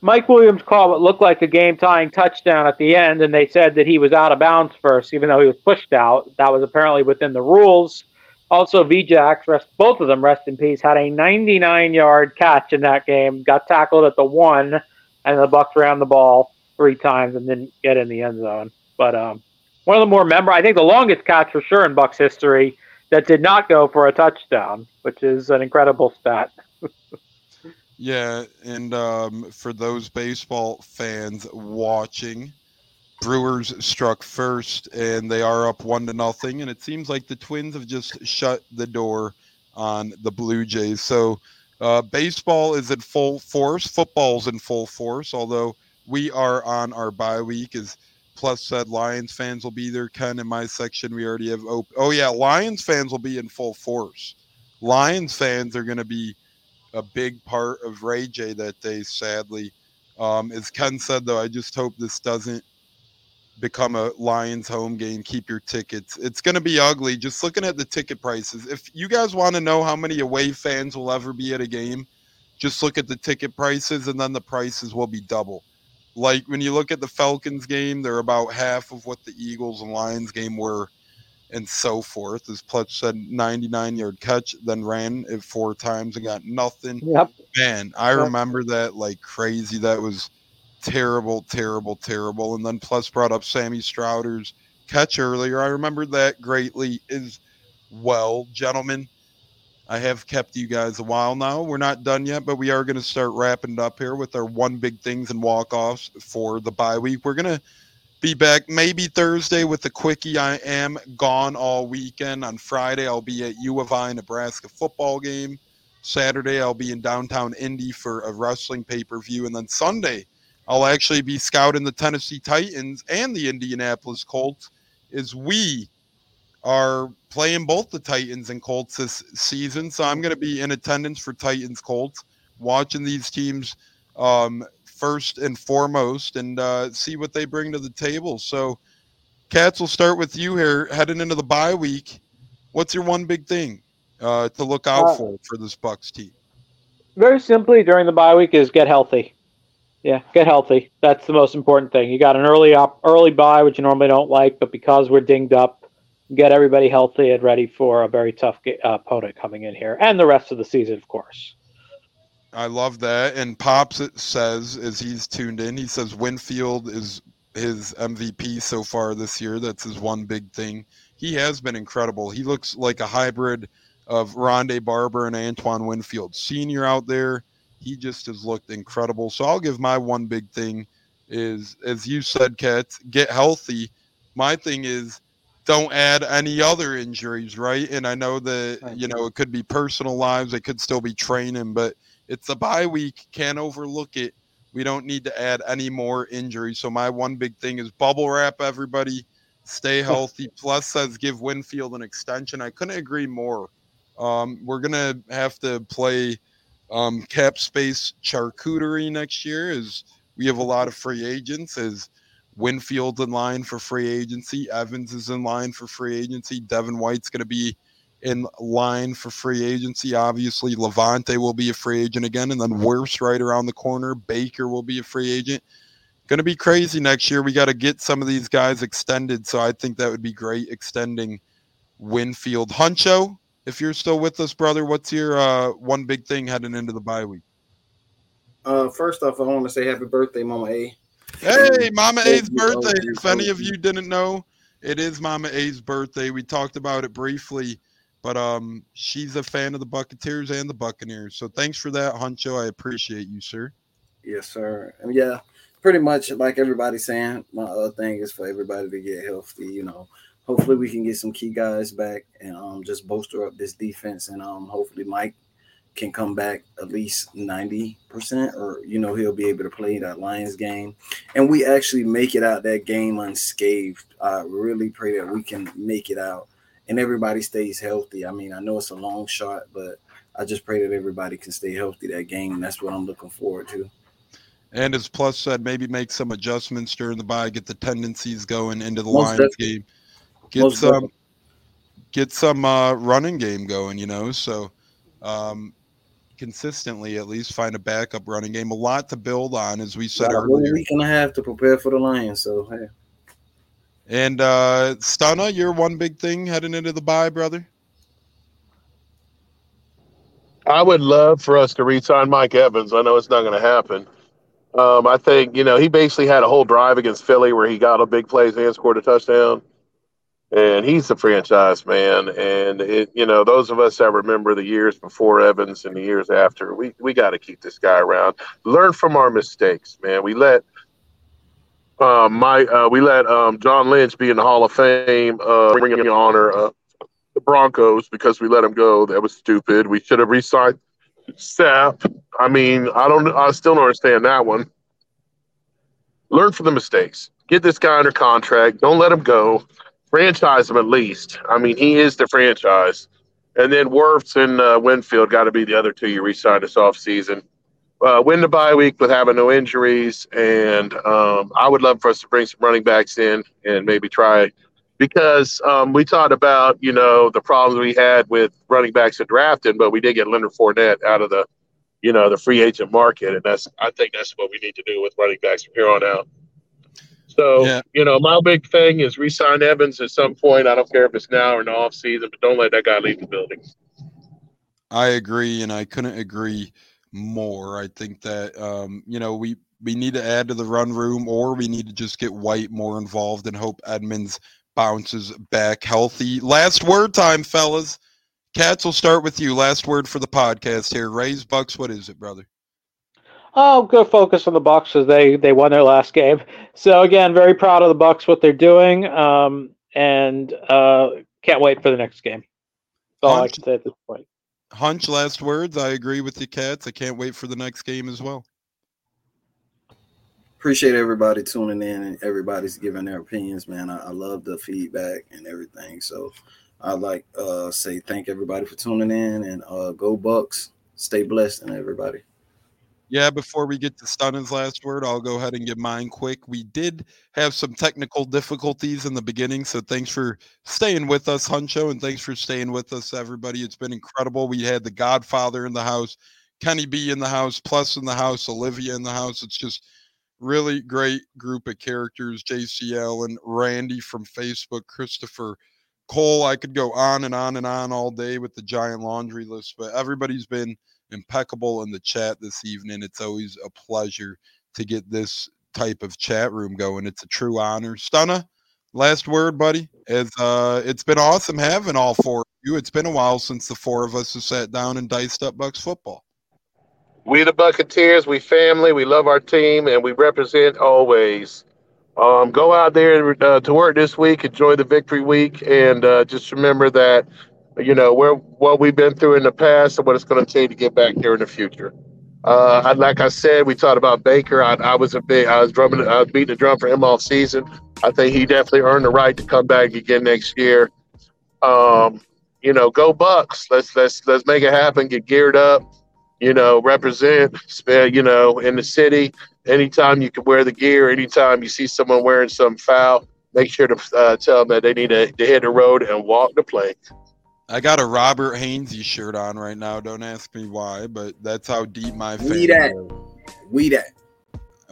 Mike Williams called what looked like a game-tying touchdown at the end, and they said that he was out of bounds first, even though he was pushed out. That was apparently within the rules. Also, VJax, rest both of them, rest in peace, had a 99-yard catch in that game. Got tackled at the one, and the Bucs ran the ball three times and didn't get in the end zone. But um, one of the more memorable, I think, the longest catch for sure in Bucs history that did not go for a touchdown, which is an incredible stat. Yeah, and um, for those baseball fans watching, Brewers struck first, and they are up one to nothing. And it seems like the Twins have just shut the door on the Blue Jays. So uh, baseball is in full force. Football's in full force. Although we are on our bye week, as Plus said, Lions fans will be there. Ken in my section, we already have. Op- oh yeah, Lions fans will be in full force. Lions fans are going to be a big part of Ray J that day, sadly. Um, as Ken said, though, I just hope this doesn't become a Lions home game. Keep your tickets. It's going to be ugly. Just looking at the ticket prices. If you guys want to know how many away fans will ever be at a game, just look at the ticket prices and then the prices will be double. Like when you look at the Falcons game, they're about half of what the Eagles and Lions game were and so forth. As Pletch said, 99 yard catch, then ran it four times and got nothing. Yep. Man, I Yep. remember that like crazy. That was terrible, terrible, terrible. And then plus brought up Sammie Stroughter's catch earlier. I remembered that greatly as well, gentlemen. I have kept you guys a while now. We're not done yet, but we are going to start wrapping up here with our one big things and walk offs for the bye week. We're going to be back maybe Thursday with the quickie. I am gone all weekend. On Friday, I'll be at U of I Nebraska football game. Saturday, I'll be in downtown Indy for a wrestling pay per view. And then Sunday, I'll actually be scouting the Tennessee Titans and the Indianapolis Colts as we are playing both the Titans and Colts this season. So I'm going to be in attendance for Titans Colts, watching these teams um, first and foremost and uh, see what they bring to the table. So, Cats, we'll start with you here heading into the bye week. What's your one big thing uh, to look out uh, for for this Bucs team? Very simply, during the bye week is get healthy. Yeah, get healthy. That's the most important thing. You got an early op- early bye, which you normally don't like, but because we're dinged up, get everybody healthy and ready for a very tough uh, opponent coming in here, and the rest of the season, of course. I love that. And Pops says, as he's tuned in, he says Winfield is his MVP so far this year. That's his one big thing. He has been incredible. He looks like a hybrid of Rondé Barber and Antoine Winfield Senior out there he just has looked incredible. So I'll give my one big thing is, as you said, Cats, get healthy. My thing is don't add any other injuries, right? And I know that, you know, it could be personal lives, it could still be training, but it's a bye week. Can't overlook it. We don't need to add any more injuries. So my one big thing is bubble wrap everybody, stay healthy. Plus says give Winfield an extension. I couldn't agree more. Um, we're gonna have to play um, cap space charcuterie next year is we have a lot of free agents as Winfield's in line for free agency. Evans is in line for free agency. Devin White's going to be in line for free agency. Obviously, Lavonte will be a free agent again, and then Wirfs right around the corner. Baker will be a free agent. Going to be crazy next year. We got to get some of these guys extended, so I think that would be great extending Winfield. Huncho, if you're still with us, brother, what's your uh, one big thing heading into the bye week? Uh, first off, I want to say happy birthday, Mama A. Hey, Mama A's birthday. If any of you didn't know, it is Mama A's birthday. We talked about it briefly, but um, she's a fan of the Buccaneers and the Buccaneers. So thanks for that, Huncho. I appreciate you, sir. Yes, sir. And yeah, pretty much like everybody's saying, my other thing is for everybody to get healthy. You know, hopefully we can get some key guys back and um, just bolster up this defense and um, hopefully Mike can come back at least 90% or you know he'll be able to play that Lions game and we actually make it out that game unscathed. I really pray that we can make it out and everybody stays healthy. I mean, I know it's a long shot, but I just pray that everybody can stay healthy that game and that's what I'm looking forward to. And as Plus said, maybe make some adjustments during the bye, get the tendencies going into the Most Lions definitely. game get Most some definitely. get some uh, running game going. You know, so um, consistently at least find a backup running game. A lot to build on, as we said Got earlier. A week and a half to prepare for the Lions. So hey. And uh Stunna, your one big thing heading into the bye, brother. I would love for us to resign Mike Evans. I know it's not going to happen. Um, I think you know he basically had a whole drive against Philly where he got a big plays and scored a touchdown and he's the franchise man. And it, you know, those of us that remember the years before Evans and the years after, we we got to keep this guy around. Learn from our mistakes, man. We let um, my uh, we let um, John Lynch be in the Hall of Fame, uh, bringing honor uh, the Broncos because we let him go. That was stupid. We should have re-signed Sapp. I mean, I don't. I still don't understand that one. Learn from the mistakes. Get this guy under contract. Don't let him go franchise him at least. I mean, he is the franchise. And then Wirfs and uh, Winfield got to be the other two you re-signed this offseason. Uh, win the bye week with having no injuries, and um, I would love for us to bring some running backs in and maybe try because um, we talked about you know the problems we had with running backs and drafting, but we did get Leonard Fournette out of the you know the free agent market, and that's I think that's what we need to do with running backs from here on out. So, yeah. you know, my big thing is resign Evans at some point. I don't care if it's now or in the off season, but don't let that guy leave the building. I agree, and I couldn't agree more. I think that um, you know we we need to add to the run room, or we need to just get White more involved and hope Edmonds bounces back healthy. Last word time, fellas. Cats will start with you. Last word for the podcast here. Rays Bucs. What is it, brother? Oh, good focus on the Bucs as they they won their last game. So again, very proud of the Bucs what they're doing, um, and uh, can't wait for the next game. That's all I Hunch? can say at this point. Hunch, last words. I agree with the Cats. I can't wait for the next game as well. Appreciate everybody tuning in and everybody's giving their opinions, man. I, I love the feedback and everything. So I'd like uh say thank everybody for tuning in and uh go Bucs. Stay blessed and everybody. Yeah, before we get to Stunning's last word, I'll go ahead and get mine quick. We did have some technical difficulties in the beginning, so thanks for staying with us, Huncho, and thanks for staying with us, everybody. It's been incredible. We had the Godfather in the house, Kenny B in the house, Plus in the house, Olivia in the house. It's just really great group of characters. JCL and Randy from Facebook, Christopher Cole. I could go on and on and on all day with the giant laundry list, but everybody's been impeccable in the chat this evening. It's always a pleasure to get this type of chat room going. It's a true honor. Stunna, last word, buddy. As uh, it's been awesome having all four of you. It's been a while since the four of us have sat down and diced up Bucs football. We the Buccaneers, we family, we love our team, and we represent always. Um, go out there uh, to work this week, enjoy the victory week, and uh, just remember that you know where what we've been through in the past and what it's going to take to get back there in the future. Uh, like I said, we talked about Baker. I, I was a big, I was drumming, I was beating the drum for him all season. I think he definitely earned the right to come back again next year. Um, you know, go Bucs. Let's let's let's make it happen. Get geared up. You know, represent. You know, in the city. Anytime you can wear the gear. Anytime you see someone wearing some foul, make sure to uh, tell them that they need to, to hit the road and walk the plank. I got a Robert Hainsey shirt on right now. Don't ask me why, but that's how deep my We fandom that. is. We that.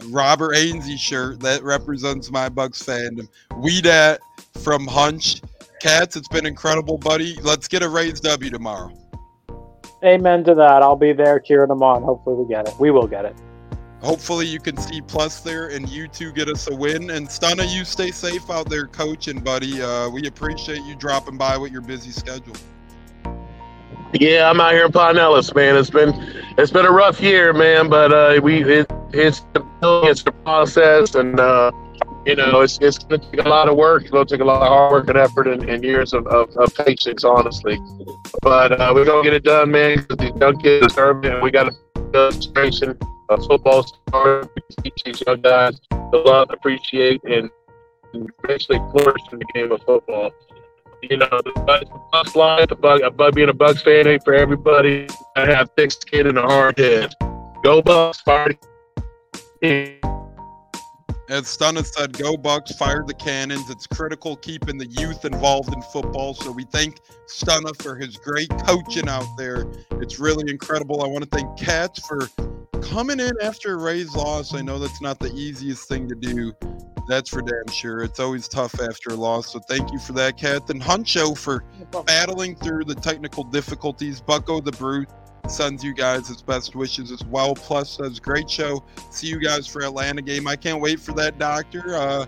Robert Hainsey shirt that represents my Bucs fandom. We that from Hunch. Cats, it's been incredible, buddy. Let's get a Rays W tomorrow. Amen to that. I'll be there cheering them on. Hopefully we get it. We will get it. Hopefully you can see plus there and you two get us a win. And Stunna, you stay safe out there coaching, buddy. Uh, we appreciate you dropping by with your busy schedule. Yeah, I'm out here in Pinellas, man. It's been it's been a rough year, man, but uh, we it, it's the it's the process, and uh, you know it's it's going to take a lot of work. It's going to take a lot of hard work and effort and, and years of, of, of patience, honestly. But uh, we're gonna get it done, man. 'cause these young kids deserve it. and We got a demonstration of football stars. We teach these young guys to love, appreciate, and and eventually flourish in the game of football you know, the Bucs life, the Buc, about being a Bucs fan ain't for everybody. I have thick skin and a hard head. Go Bucs, party. As Stunna said, go Bucs, fire the cannons. It's critical keeping the youth involved in football. So we thank Stunna for his great coaching out there. It's really incredible. I want to thank Katz for coming in after a Rays loss. I know that's not the easiest thing to do. That's for damn sure. It's always tough after a loss. So thank you for that, Kat. And Huncho for battling through the technical difficulties. Bucko the Brute sends you guys his best wishes as well. Plus says great show. See you guys for Atlanta game. I can't wait for that, Doctor. Uh,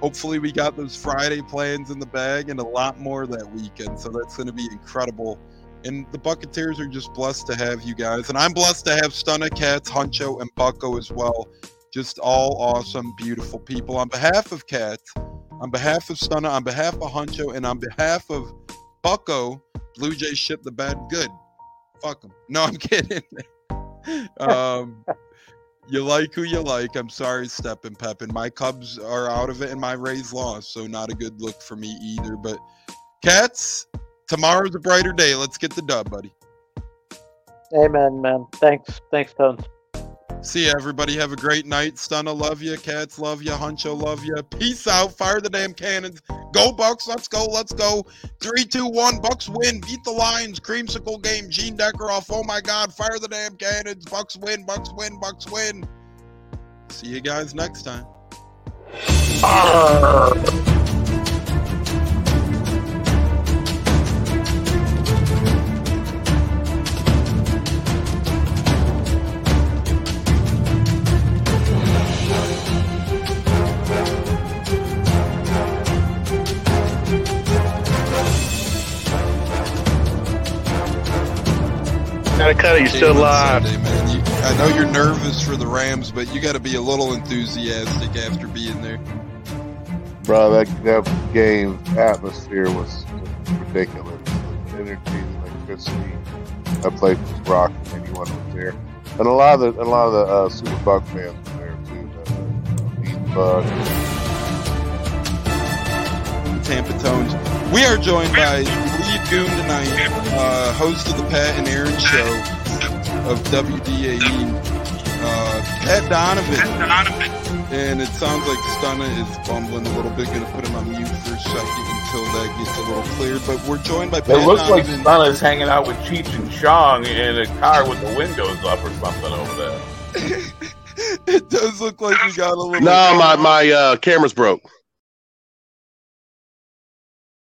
hopefully we got those Friday plans in the bag and a lot more that weekend. So that's going to be incredible. And the Buccaneers are just blessed to have you guys. And I'm blessed to have Stunna Cats, Huncho, and Bucko as well. Just all awesome, beautiful people. On behalf of Cats, on behalf of Stunna, on behalf of Huncho, and on behalf of Bucko, Blue Jays ship the bad good. Fuck them. No, I'm kidding. um, you like who you like. I'm sorry, Steppin' Peppin. My Cubs are out of it, and my Rays lost, so not a good look for me either. But Cats, tomorrow's a brighter day. Let's get the dub, buddy. Amen, man. Thanks. Thanks, Tones. See ya, everybody. Have a great night. Stunna, love you. Cats, love you. Huncho, love you. Peace out. Fire the damn cannons. Go, Bucs. Let's go. Let's go. Three, two, one. Bucs win. Beat the Lions. Creamsicle game. Gene Deckerhoff. Oh, my God. Fire the damn cannons. Bucs win. Bucs win. Bucs win. See you guys next time. Gotta cut it. You're still alive. Sunday. You, I know you're nervous for the Rams, but you got to be a little enthusiastic after being there. Bro, that that game atmosphere was just ridiculous. The energy, the electricity. That place was rocking. Anyone was there, and a lot of the and a lot of the uh, Super Buck fans were there too. The, uh, Beat Buck. Tampa Tones. We are joined by Lee Goon tonight, uh, host of the Pat and Aaron Show of WDAE, uh, Pat Donovan. And it sounds like Stunna is bumbling a little bit. Going to put him on mute for a second until that gets a little cleared. But we're joined by Pat It looks like Donovan. Stunna's hanging out with Cheech and Chong in a car with the windows up or something over there. it does look like we got a little. No, my my uh, camera's broke.